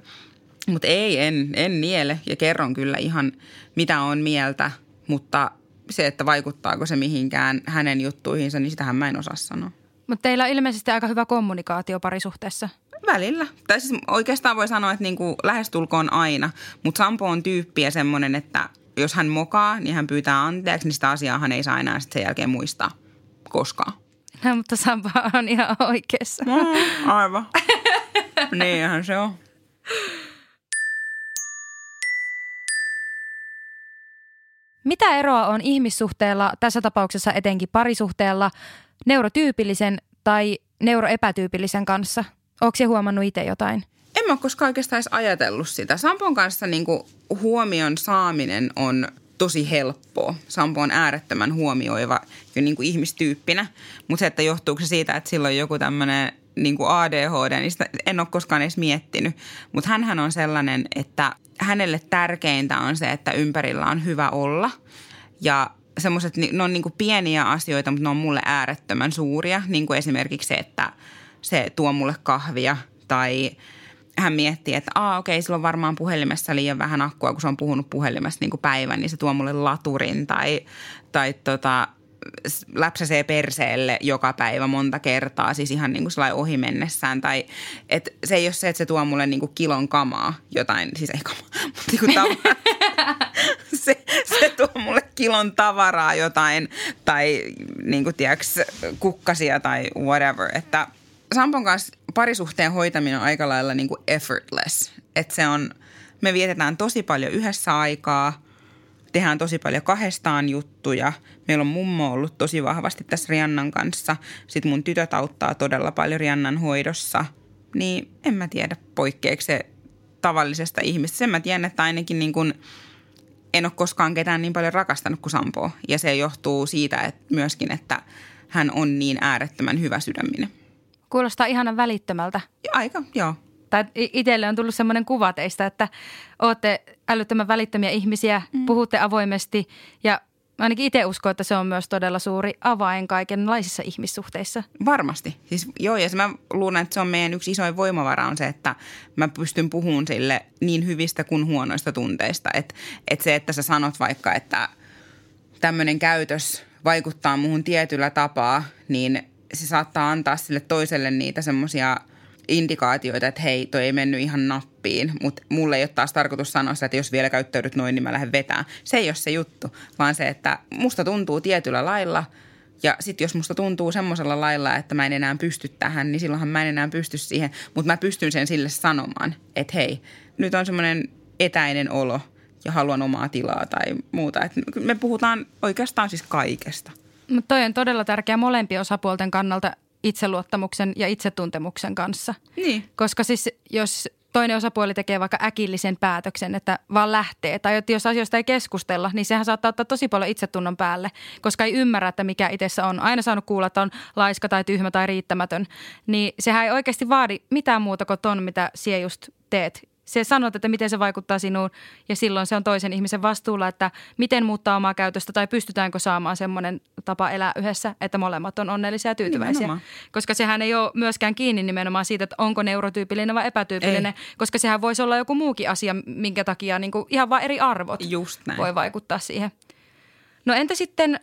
Mutta ei, en, en niele ja kerron kyllä ihan mitä on mieltä, mutta se, että vaikuttaako se mihinkään hänen juttuihinsa, niin sitähän mä en osaa sanoa. Mutta teillä on ilmeisesti aika hyvä kommunikaatio parisuhteessa. Välillä. Tai siis oikeastaan voi sanoa, että niinku lähestulkoon aina. Mutta Sampo on tyyppiä semmoinen, että jos hän mokaa, niin hän pyytää anteeksi, niin sitä asiaa hän ei saa enää sen jälkeen muistaa koskaan. No, mutta Sampo on ihan oikeassa. Mm, aivan. <laughs> Niinhän se on. Mitä eroa on ihmissuhteella, tässä tapauksessa etenkin parisuhteella, neurotyypillisen tai neuroepätyypillisen kanssa? Onko se huomannut itse jotain? En mä ole koskaan oikeastaan edes ajatellut sitä. Sampon kanssa niin kuin huomion saaminen on tosi helppoa. Sampo on äärettömän huomioiva jo niin kuin ihmistyyppinä, mutta se, että johtuuko se siitä, että sillä on joku tämmöinen niin kuin ADHD, niin sitä en ole koskaan edes miettinyt. Mutta hän on sellainen, että hänelle tärkeintä on se, että ympärillä on hyvä olla. Ja semmoiset, ne on niin kuin pieniä asioita, mutta ne on mulle äärettömän suuria. Niin kuin esimerkiksi se, että se tuo mulle kahvia tai hän miettii, että aa okei, sillä on varmaan puhelimessa liian vähän akkua, kun se on puhunut puhelimessa niin kuin päivän, niin se tuo mulle laturin tai, tai tota, läpsäsee perseelle joka päivä monta kertaa, siis ihan niin kuin ohi mennessään. Tai et se ei ole se, että se tuo mulle niin kuin kilon kamaa, jotain, siis ei kamaa, <laughs> mutta niin kuin <laughs> se, se tuo mulle kilon tavaraa jotain tai niin kuin tiedäks, kukkasia tai whatever. Että Sampon kanssa parisuhteen hoitaminen on aika lailla niin kuin effortless. Että se on, me vietetään tosi paljon yhdessä aikaa – tehdään tosi paljon kahdestaan juttuja. Meillä on mummo ollut tosi vahvasti tässä Riannan kanssa. Sitten mun tytöt auttaa todella paljon Riannan hoidossa. Niin en mä tiedä poikkeeksi se tavallisesta ihmistä. Sen mä tiedän, että ainakin niin kuin en ole koskaan ketään niin paljon rakastanut kuin Sampo. Ja se johtuu siitä että myöskin, että hän on niin äärettömän hyvä sydäminen. Kuulostaa ihanan välittömältä. Aika, joo tai itselle on tullut sellainen kuva teistä, että olette älyttömän välittömiä ihmisiä, mm. puhutte avoimesti ja ainakin itse uskon, että se on myös todella suuri avain kaikenlaisissa ihmissuhteissa. Varmasti. Siis joo, ja mä luulen, että se on meidän yksi isoin voimavara on se, että mä pystyn puhumaan sille niin hyvistä kuin huonoista tunteista. Että et se, että sä sanot vaikka, että tämmöinen käytös vaikuttaa muuhun tietyllä tapaa, niin se saattaa antaa sille toiselle niitä semmoisia – indikaatioita, että hei, toi ei mennyt ihan nappiin, mutta mulle ei ole taas tarkoitus sanoa sitä, että jos vielä käyttäydyt noin, niin mä lähden vetään. Se ei ole se juttu, vaan se, että musta tuntuu tietyllä lailla ja sitten jos musta tuntuu semmoisella lailla, että mä en enää pysty tähän, niin silloinhan mä en enää pysty siihen, mutta mä pystyn sen sille sanomaan, että hei, nyt on semmoinen etäinen olo ja haluan omaa tilaa tai muuta. Et me puhutaan oikeastaan siis kaikesta. Mutta toi on todella tärkeä molempien osapuolten kannalta itseluottamuksen ja itsetuntemuksen kanssa. Niin. Koska siis jos toinen osapuoli tekee vaikka äkillisen päätöksen, että vaan lähtee, tai että jos asioista ei keskustella, niin sehän saattaa ottaa tosi paljon itsetunnon päälle, koska ei ymmärrä, että mikä itsessä on. Aina saanut kuulla, että on laiska tai tyhmä tai riittämätön, niin sehän ei oikeasti vaadi mitään muuta kuin ton, mitä sie just teet se sanot, että miten se vaikuttaa sinuun ja silloin se on toisen ihmisen vastuulla, että miten muuttaa omaa käytöstä tai pystytäänkö saamaan semmoinen tapa elää yhdessä, että molemmat on onnellisia ja tyytyväisiä. Nimenomaan. Koska sehän ei ole myöskään kiinni nimenomaan siitä, että onko neurotyypillinen vai epätyypillinen, ei. koska sehän voisi olla joku muukin asia, minkä takia niin kuin ihan vain eri arvot Just näin. voi vaikuttaa siihen. No entä sitten,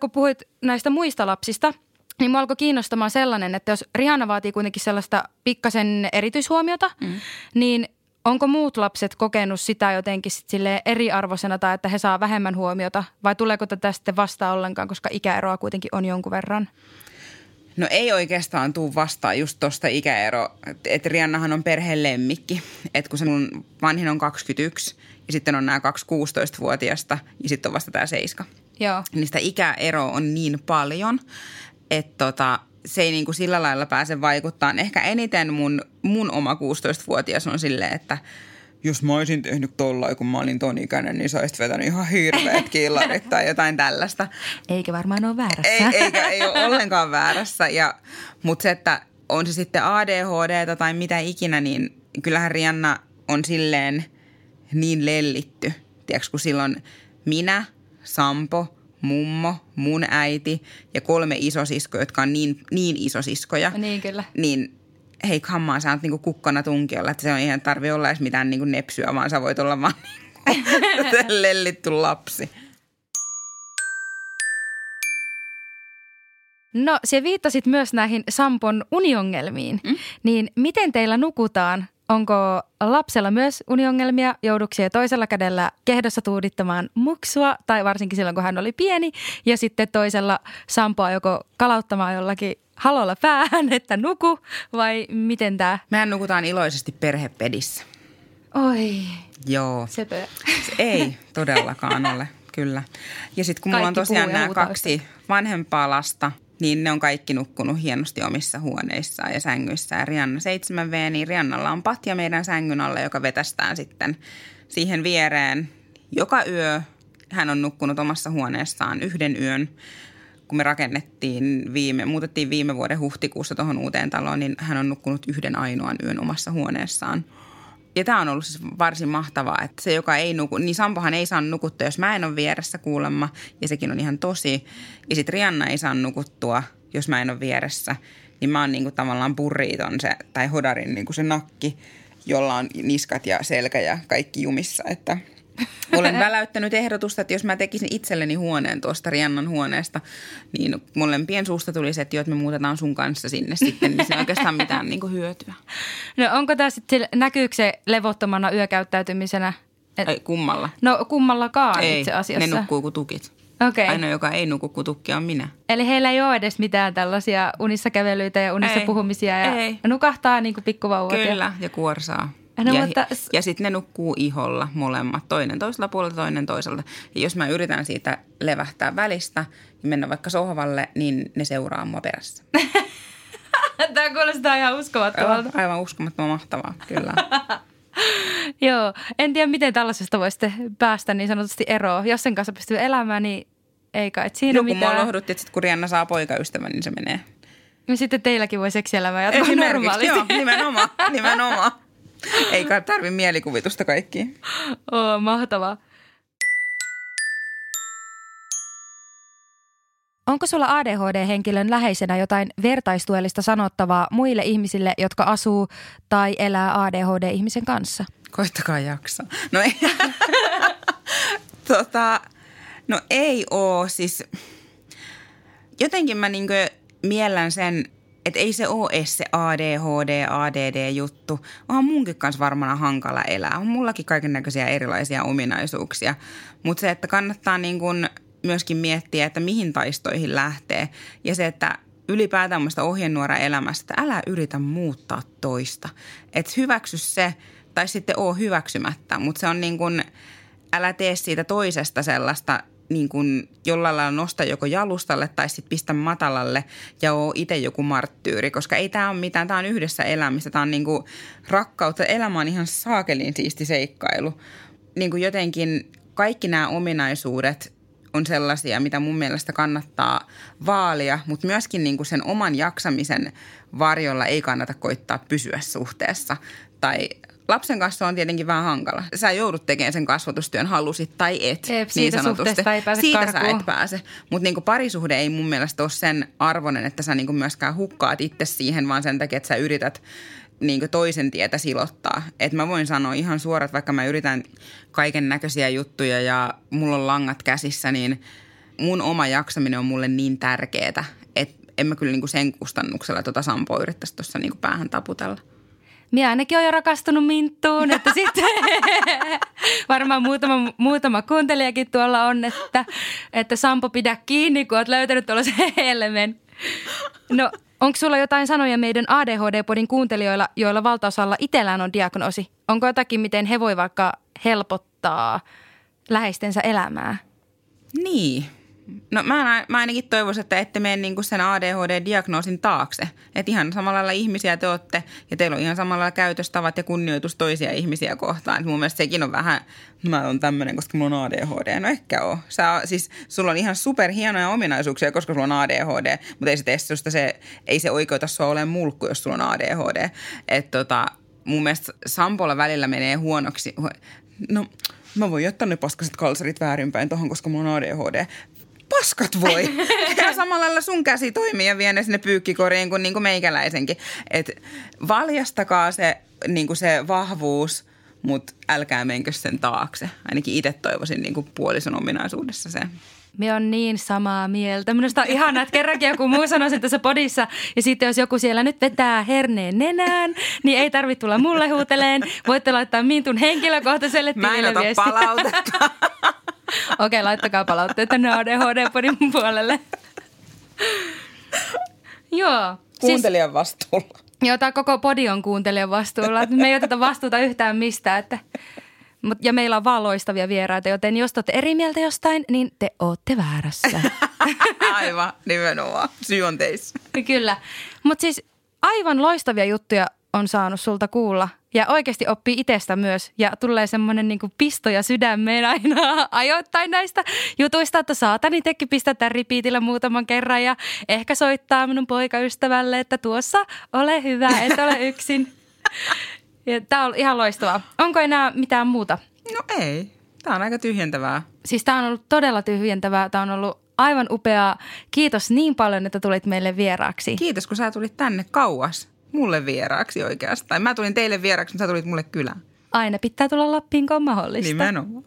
kun puhuit näistä muista lapsista – niin mua alkoi kiinnostamaan sellainen, että jos Rihanna vaatii kuitenkin sellaista pikkasen erityishuomiota, mm. niin Onko muut lapset kokenut sitä jotenkin sit eriarvoisena tai että he saa vähemmän huomiota vai tuleeko tätä sitten vastaan ollenkaan, koska ikäeroa kuitenkin on jonkun verran? No ei oikeastaan tuu vastaan just tuosta ikäero, että Riannahan on perheen lemmikki. Että kun se mun vanhin on 21 ja sitten on nämä kaksi 16-vuotiasta ja sitten on vasta tämä seiska. Joo. Niin sitä ikäero on niin paljon, että tota, se ei niin kuin sillä lailla pääse vaikuttaa. Ehkä eniten mun, mun oma 16-vuotias on silleen, että jos mä olisin tehnyt tollain, kun mä olin ton ikäinen, niin sä olisit vetänyt ihan hirveät killarit tai jotain tällaista. Eikä varmaan ole väärässä. Ei, eikä, ei ole ollenkaan väärässä. Ja, mutta se, että on se sitten ADHD tai mitä ikinä, niin kyllähän Rianna on silleen niin lellitty. Tiedätkö, kun silloin minä, Sampo, mummo, mun äiti ja kolme isosiskoa, jotka on niin, niin isosiskoja. Niin kyllä. Niin hei kammaa, sä oot niinku kukkona tunkiolla, että se on ihan tarvi olla edes mitään niinku nepsyä, vaan sä voit olla vaan niinku <laughs> lellitty lapsi. No, se viittasit myös näihin Sampon uniongelmiin. Mm? Niin miten teillä nukutaan? Onko lapsella myös uniongelmia? Jouduksia toisella kädellä kehdossa tuudittamaan muksua, tai varsinkin silloin, kun hän oli pieni, ja sitten toisella Sampoa joko kalauttamaan jollakin halolla päähän, <laughs> että nuku, vai miten tämä? Mehän nukutaan iloisesti perhepedissä. Oi. Joo. Sepö. <laughs> Ei todellakaan ole, kyllä. Ja sitten kun mulla on tosiaan nämä kaksi vanhempaa lasta, niin ne on kaikki nukkunut hienosti omissa huoneissaan ja sängyissään. Rianna 7V, niin Riannalla on patja meidän sängyn alle, joka vetästään sitten siihen viereen joka yö. Hän on nukkunut omassa huoneessaan yhden yön kun me rakennettiin viime, muutettiin viime vuoden huhtikuussa tuohon uuteen taloon, niin hän on nukkunut yhden ainoan yön omassa huoneessaan. Ja tämä on ollut siis varsin mahtavaa, että se, joka ei nuku, niin Sampohan ei saa nukuttua, jos mä en ole vieressä kuulemma, ja sekin on ihan tosi. Ja sitten Rianna ei saa nukuttua, jos mä en ole vieressä, niin mä oon niinku tavallaan purriiton se, tai hodarin niinku se nakki, jolla on niskat ja selkä ja kaikki jumissa, että – <laughs> olen väläyttänyt ehdotusta, että jos mä tekisin itselleni huoneen tuosta Riannan huoneesta, niin molempien suusta tuli se, että jo, että me muutetaan sun kanssa sinne sitten, niin se oikeastaan mitään niin kuin hyötyä. <laughs> No onko tämä sitten, näkyykö se levottomana yökäyttäytymisenä? Et, ei, kummalla. No kummallakaan ei, itse asiassa. ne nukkuu kuin tukit. Okay. Ainoa, joka ei nuku kuin tukki, on minä. Eli heillä ei ole edes mitään tällaisia unissa kävelyitä ja unissa ei. puhumisia ja ei. nukahtaa niin kuin pikkuvauvat. Kyllä, ja, ja kuorsaa. No, ja, mutta... ja sitten ne nukkuu iholla molemmat, toinen toisella puolella, toinen toiselta. Ja jos mä yritän siitä levähtää välistä ja mennä vaikka sohvalle, niin ne seuraa mua perässä. <laughs> Tämä kuulostaa ihan uskomattomalta. Aivan uskomattoman mahtavaa, kyllä. <laughs> Joo, en tiedä miten tällaisesta voisitte päästä niin sanotusti eroon. Jos sen kanssa pystyy elämään, niin ei kai siinä Joku mitään. mua lohdutti, että sit kun Rianna saa poikaystävän, niin se menee. Ja sitten teilläkin voi seksielämä jatkaa normaalisti. Joo, nimenomaan, <laughs> nimenomaan. <laughs> Ei kai tarvi mielikuvitusta kaikkiin. Oh, mahtavaa. Onko sulla ADHD-henkilön läheisenä jotain vertaistuellista sanottavaa muille ihmisille, jotka asuu tai elää ADHD-ihmisen kanssa? Koittakaa jaksaa. No ei, <laughs> tota, no ei oo siis, jotenkin mä niinkö miellän sen, että ei se ole edes se ADHD, ADD-juttu. Onhan munkin kanssa varmana hankala elää. On mullakin kaiken näköisiä erilaisia ominaisuuksia. Mutta se, että kannattaa niin kun myöskin miettiä, että mihin taistoihin lähtee. Ja se, että ylipäätään tämmöistä ohjenuora elämästä, että älä yritä muuttaa toista. Että hyväksy se tai sitten oo hyväksymättä. Mutta se on niin kuin, älä tee siitä toisesta sellaista niin kuin jollain lailla nosta joko jalustalle tai sitten pistä matalalle ja oo itse joku marttyyri, koska ei tämä ole mitään, tämä on yhdessä elämistä, tämä on niin kuin rakkautta. Elämä on ihan saakelin siisti seikkailu. Niin kuin jotenkin kaikki nämä ominaisuudet on sellaisia, mitä mun mielestä kannattaa vaalia, mutta myöskin niin kuin sen oman jaksamisen varjolla ei kannata koittaa pysyä suhteessa tai lapsen kanssa on tietenkin vähän hankala. Sä joudut tekemään sen kasvatustyön, halusit tai et. Eep, siitä niin suhteesta ei pääse Siitä karkuun. sä et pääse. Mutta niinku parisuhde ei mun mielestä ole sen arvoinen, että sä niinku myöskään hukkaat itse siihen, vaan sen takia, että sä yrität niin toisen tietä silottaa. Että mä voin sanoa ihan suorat, vaikka mä yritän kaiken näköisiä juttuja ja mulla on langat käsissä, niin mun oma jaksaminen on mulle niin tärkeää, että en mä kyllä niin sen kustannuksella tota Sampoa yrittäisi tuossa niin päähän taputella. Minä ainakin olen jo rakastunut Minttuun, että sitten <laughs> varmaan muutama, muutama kuuntelijakin tuolla on, että, että Sampo pidä kiinni, kun olet löytänyt tuollaisen <laughs> helmen. No, onko sulla jotain sanoja meidän ADHD-podin kuuntelijoilla, joilla valtaosalla itsellään on diagnoosi? Onko jotakin, miten he voi vaikka helpottaa läheistensä elämää? Niin, No mä, mä ainakin toivoisin, että ette mene niinku sen ADHD-diagnoosin taakse. Että ihan samalla lailla ihmisiä te olette ja teillä on ihan samalla käytöstavat ja kunnioitus toisia ihmisiä kohtaan. Et mun mielestä sekin on vähän, mä oon tämmöinen, koska mulla on ADHD. No ehkä oo. Sä, siis sulla on ihan superhienoja ominaisuuksia, koska sulla on ADHD, mutta ei se tee se, ei se oikeuta sua olemaan mulkku, jos sulla on ADHD. Että tota, mun mielestä Sampolla välillä menee huonoksi. No, mä voin jättää ne paskaset kalsarit väärinpäin tohon, koska mulla on ADHD paskat voi. <laughs> ja samalla lailla sun käsi toimii ja vie ne sinne pyykkikoriin kuin, niin kuin meikäläisenkin. Et valjastakaa se, niin kuin se vahvuus, mutta älkää menkö sen taakse. Ainakin itse toivoisin niin kuin puolison ominaisuudessa se. Me on niin samaa mieltä. Minusta on ihana, että kerrankin joku muu sanoi sen tässä podissa. Ja sitten jos joku siellä nyt vetää herneen nenään, niin ei tarvitse tulla mulle huuteleen. Voitte laittaa Mintun henkilökohtaiselle tilille Mä en ota palautetta. <laughs> Okei, laittakaa palautteita ne ADHD-podin puolelle. Joo. Kuuntelijan siis, vastuulla. Joo, tämä koko podi on kuuntelijan vastuulla. Me ei oteta vastuuta yhtään mistään. Että, ja meillä on vaan loistavia vieraita, joten jos te olette eri mieltä jostain, niin te olette väärässä. <laughs> Aivan, nimenomaan. Syy on teissä. Kyllä. Mutta siis aivan loistavia juttuja on saanut sulta kuulla – ja oikeasti oppii itsestä myös ja tulee semmoinen niin pisto ja sydämeen aina <laughs> ajoittain näistä jutuista, että saatan itsekin pistää tämän ripiitillä muutaman kerran ja ehkä soittaa minun poikaystävälle, että tuossa ole hyvä, et ole <laughs> yksin. Ja tämä on ihan loistavaa. Onko enää mitään muuta? No ei. Tämä on aika tyhjentävää. Siis tämä on ollut todella tyhjentävää. Tämä on ollut aivan upeaa. Kiitos niin paljon, että tulit meille vieraaksi. Kiitos, kun sä tulit tänne kauas mulle vieraaksi oikeastaan. Mä tulin teille vieraaksi, mutta sä tulit mulle kylään. Aina pitää tulla Lappiin, kun on mahdollista. Nimenomaan.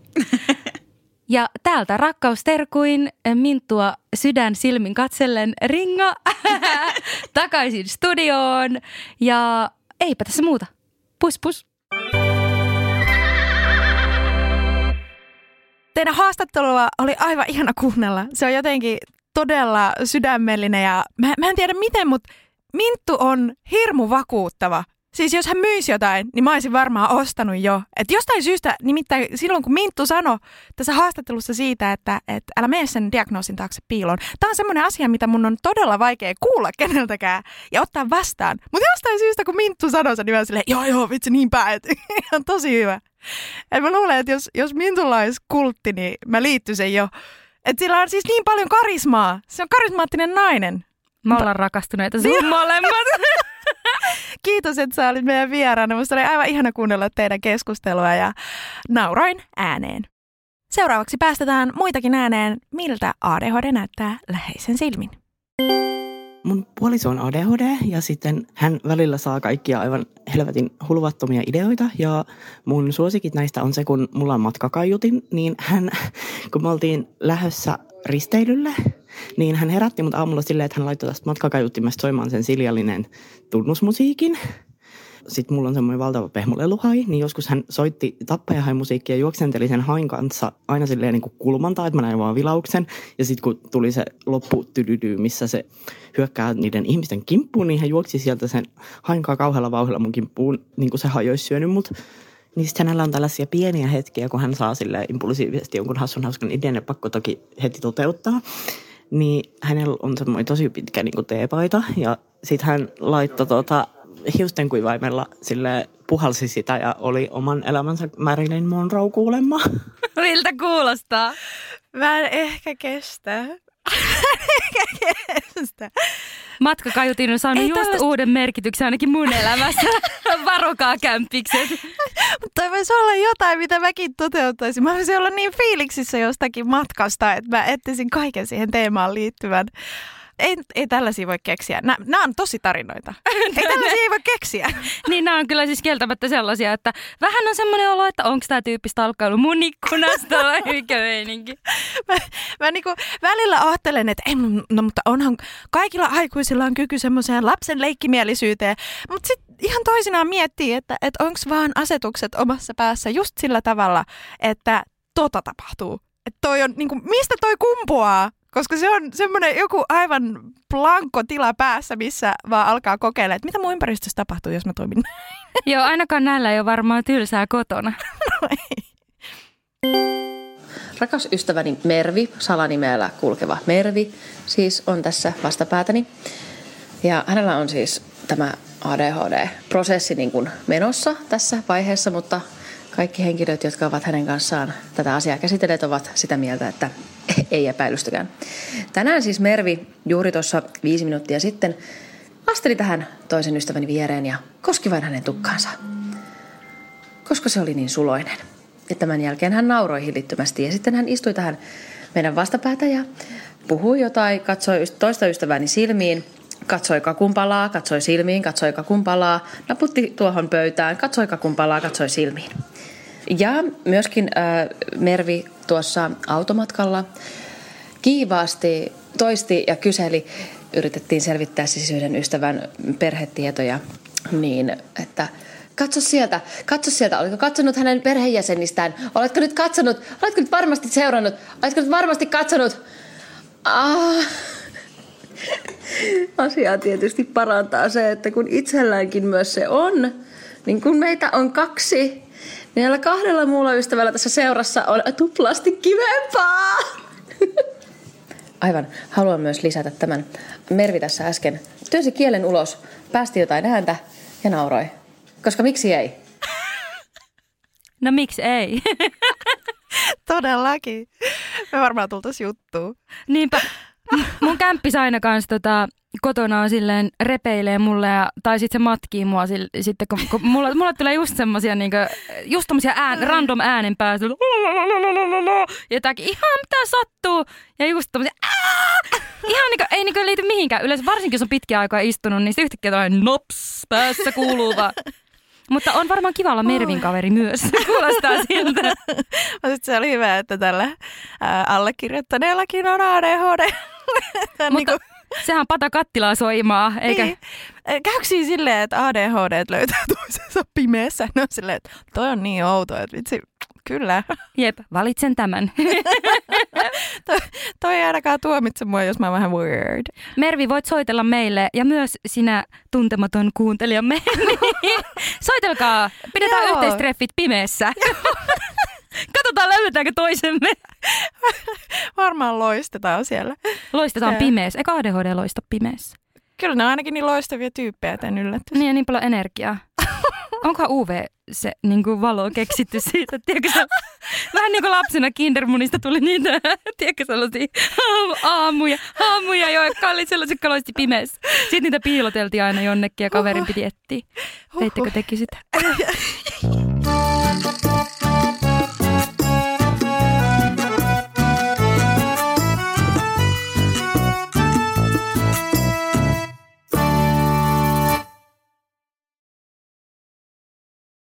<laughs> ja täältä rakkausterkuin Minttua sydän silmin katsellen ringa <laughs> takaisin studioon. Ja eipä tässä muuta. Pus pus. Teidän haastattelua oli aivan ihana kuunnella. Se on jotenkin todella sydämellinen ja mä, mä en tiedä miten, mutta Minttu on hirmu vakuuttava. Siis jos hän myisi jotain, niin mä olisin varmaan ostanut jo. Et jostain syystä, nimittäin silloin kun Minttu sanoi tässä haastattelussa siitä, että, että älä mene sen diagnoosin taakse piiloon. Tämä on semmoinen asia, mitä mun on todella vaikea kuulla keneltäkään ja ottaa vastaan. Mutta jostain syystä, kun Minttu sanoi sen, niin mä silleen, joo joo, vitsi niinpä, että on <laughs> tosi hyvä. Et mä luulen, että jos, jos Mintulla olisi kultti, niin mä liittyisin jo. Että sillä on siis niin paljon karismaa. Se on karismaattinen nainen. Me ollaan rakastuneita sun molemmat. <laughs> Kiitos, että sä olit meidän vieraana. Musta oli aivan ihana kuunnella teidän keskustelua ja nauroin ääneen. Seuraavaksi päästetään muitakin ääneen, miltä ADHD näyttää läheisen silmin. Mun puoliso on ADHD ja sitten hän välillä saa kaikkia aivan helvetin hulvattomia ideoita ja mun suosikit näistä on se, kun mulla on matkakaiutin, niin hän, <laughs> kun me oltiin lähdössä risteilylle, niin hän herätti mut aamulla silleen, että hän laittoi tästä matkakaiuttimesta soimaan sen siljallinen tunnusmusiikin. Sitten mulla on semmoinen valtava pehmoleluhai, niin joskus hän soitti tappajahai-musiikkia ja juoksenteli sen hain kanssa aina silleen niin kuin kulmantaa, että mä näin vaan vilauksen. Ja sitten kun tuli se loppu missä se hyökkää niiden ihmisten kimppuun, niin hän juoksi sieltä sen hainkaa kauhealla vauhdilla mun kimppuun, niin kuin se haju olisi syönyt mut. Niin sitten hänellä on tällaisia pieniä hetkiä, kun hän saa sille impulsiivisesti jonkun hassun hauskan idean ja pakko toki heti toteuttaa. Niin hänellä on semmoinen tosi pitkä niin kuin teepaita ja sitten hän laittoi tota, hiusten kuivaimella sille puhalsi sitä ja oli oman elämänsä Marilyn Monroe kuulemma. Miltä <laughs> kuulostaa? Mä en ehkä kestä. <laughs> kestä. Matkakajutin on saanut Ei just tällaista... uuden merkityksen ainakin mun elämässä. <laughs> Varokaa kämppikset. Mutta toi voisi olla jotain, mitä mäkin toteuttaisin. Mä voisin olla niin fiiliksissä jostakin matkasta, että mä etsisin kaiken siihen teemaan liittyvän ei, ei tällaisia voi keksiä. Nämä, nämä on tosi tarinoita. ei tällaisia ei voi keksiä. <laughs> niin nämä on kyllä siis kieltämättä sellaisia, että vähän on semmoinen olo, että onko tämä tyyppi stalkkailu mun ikkunasta vai <laughs> mikä meininki. mä, mä niinku välillä ajattelen, että ei, no, mutta onhan kaikilla aikuisilla on kyky semmoiseen lapsen leikkimielisyyteen. Mutta sitten ihan toisinaan miettii, että, että onko vaan asetukset omassa päässä just sillä tavalla, että tota tapahtuu. Että toi on, niin kuin, mistä toi kumpuaa? Koska se on semmoinen joku aivan blanko tila päässä, missä vaan alkaa kokeilla, että mitä mun ympäristössä tapahtuu, jos mä toimin näin. <laughs> Joo, ainakaan näillä ei ole varmaan tylsää kotona. <laughs> no ei. Rakas ystäväni Mervi, salanimellä kulkeva Mervi, siis on tässä vastapäätäni. Ja hänellä on siis tämä ADHD-prosessi niin kuin menossa tässä vaiheessa, mutta kaikki henkilöt, jotka ovat hänen kanssaan tätä asiaa käsitelleet, ovat sitä mieltä, että <coughs> ei epäilystäkään. Tänään siis Mervi juuri tuossa viisi minuuttia sitten asteli tähän toisen ystäväni viereen ja koski vain hänen tukkaansa. Koska se oli niin suloinen. Ja tämän jälkeen hän nauroi hillittömästi ja sitten hän istui tähän meidän vastapäätä ja puhui jotain, katsoi toista ystäväni silmiin, katsoi kakumpalaa, katsoi silmiin, katsoi kakumpalaa, naputti tuohon pöytään, katsoi kakumpalaa, katsoi silmiin. Ja myöskin äh, Mervi tuossa automatkalla kiivaasti toisti ja kyseli, yritettiin selvittää siis yhden ystävän perhetietoja, niin että katso sieltä, katso sieltä, oletko katsonut hänen perheenjäsenistään, oletko nyt katsonut, oletko nyt varmasti seurannut, oletko nyt varmasti katsonut, ah. <laughs> Asiaa tietysti parantaa se, että kun itselläänkin myös se on, niin kun meitä on kaksi, Näillä kahdella muulla ystävällä tässä seurassa on tuplasti kivempaa. Aivan. Haluan myös lisätä tämän. Mervi tässä äsken työsi kielen ulos, päästi jotain ääntä ja nauroi. Koska miksi ei? No miksi ei? <laughs> Todellakin. Me varmaan tultaisiin juttuun. Niinpä. Mun kämppis aina kanssa tota, kotona on silleen repeilee mulle ja, tai sitten se matkii mua sille, sitten, kun, kun mulle, mulle tulee just semmosia niinku, just tommosia ään, random äänenpää, ja jotakin ihan mitä sattuu, ja just tommosia ihan niinku, ei niinku liity mihinkään. Yleensä varsinkin jos on pitkiä aikaa istunut, niin yhtäkkiä tällainen nops päässä kuuluu vaan. Mutta on varmaan kiva olla Mervin kaveri myös. <laughs> Kuulostaa siltä. se oli hyvä, että tällä ää, allekirjoittaneellakin on ADHD. <laughs> Mutta niin kuin Sehän pata kattilaa soimaa, eikä... Niin. Käykö siinä silleen, että ADHD löytää <laughs> toisensa pimeässä? No silleen, että toi on niin outo, että vitsi, kyllä. <laughs> Jep, valitsen tämän. <laughs> toi, toi ei ainakaan tuomitse mua, jos mä vähän weird. Mervi, voit soitella meille ja myös sinä tuntematon kuuntelijamme. Soitelkaa, pidetään Joo. yhteistreffit pimeässä. Katsotaan, löydetäänkö toisemme. Varmaan loistetaan siellä. Loistetaan pimeässä. Eikä ADHD loista pimeässä. Kyllä ne on ainakin niin loistavia tyyppejä, että en yllättyisi. Niin ja niin paljon energiaa. Onko UV se niin kuin valo keksitty siitä, tiedätkö sä, vähän niin kuin lapsena kindermunista tuli niitä, tiedätkö sellaisia aamuja, aamuja, jotka oli sellaisia kaloisti pimeässä. Sitten niitä piiloteltiin aina jonnekin ja kaverin piti etsiä. Teittekö teki sitä? <laughs>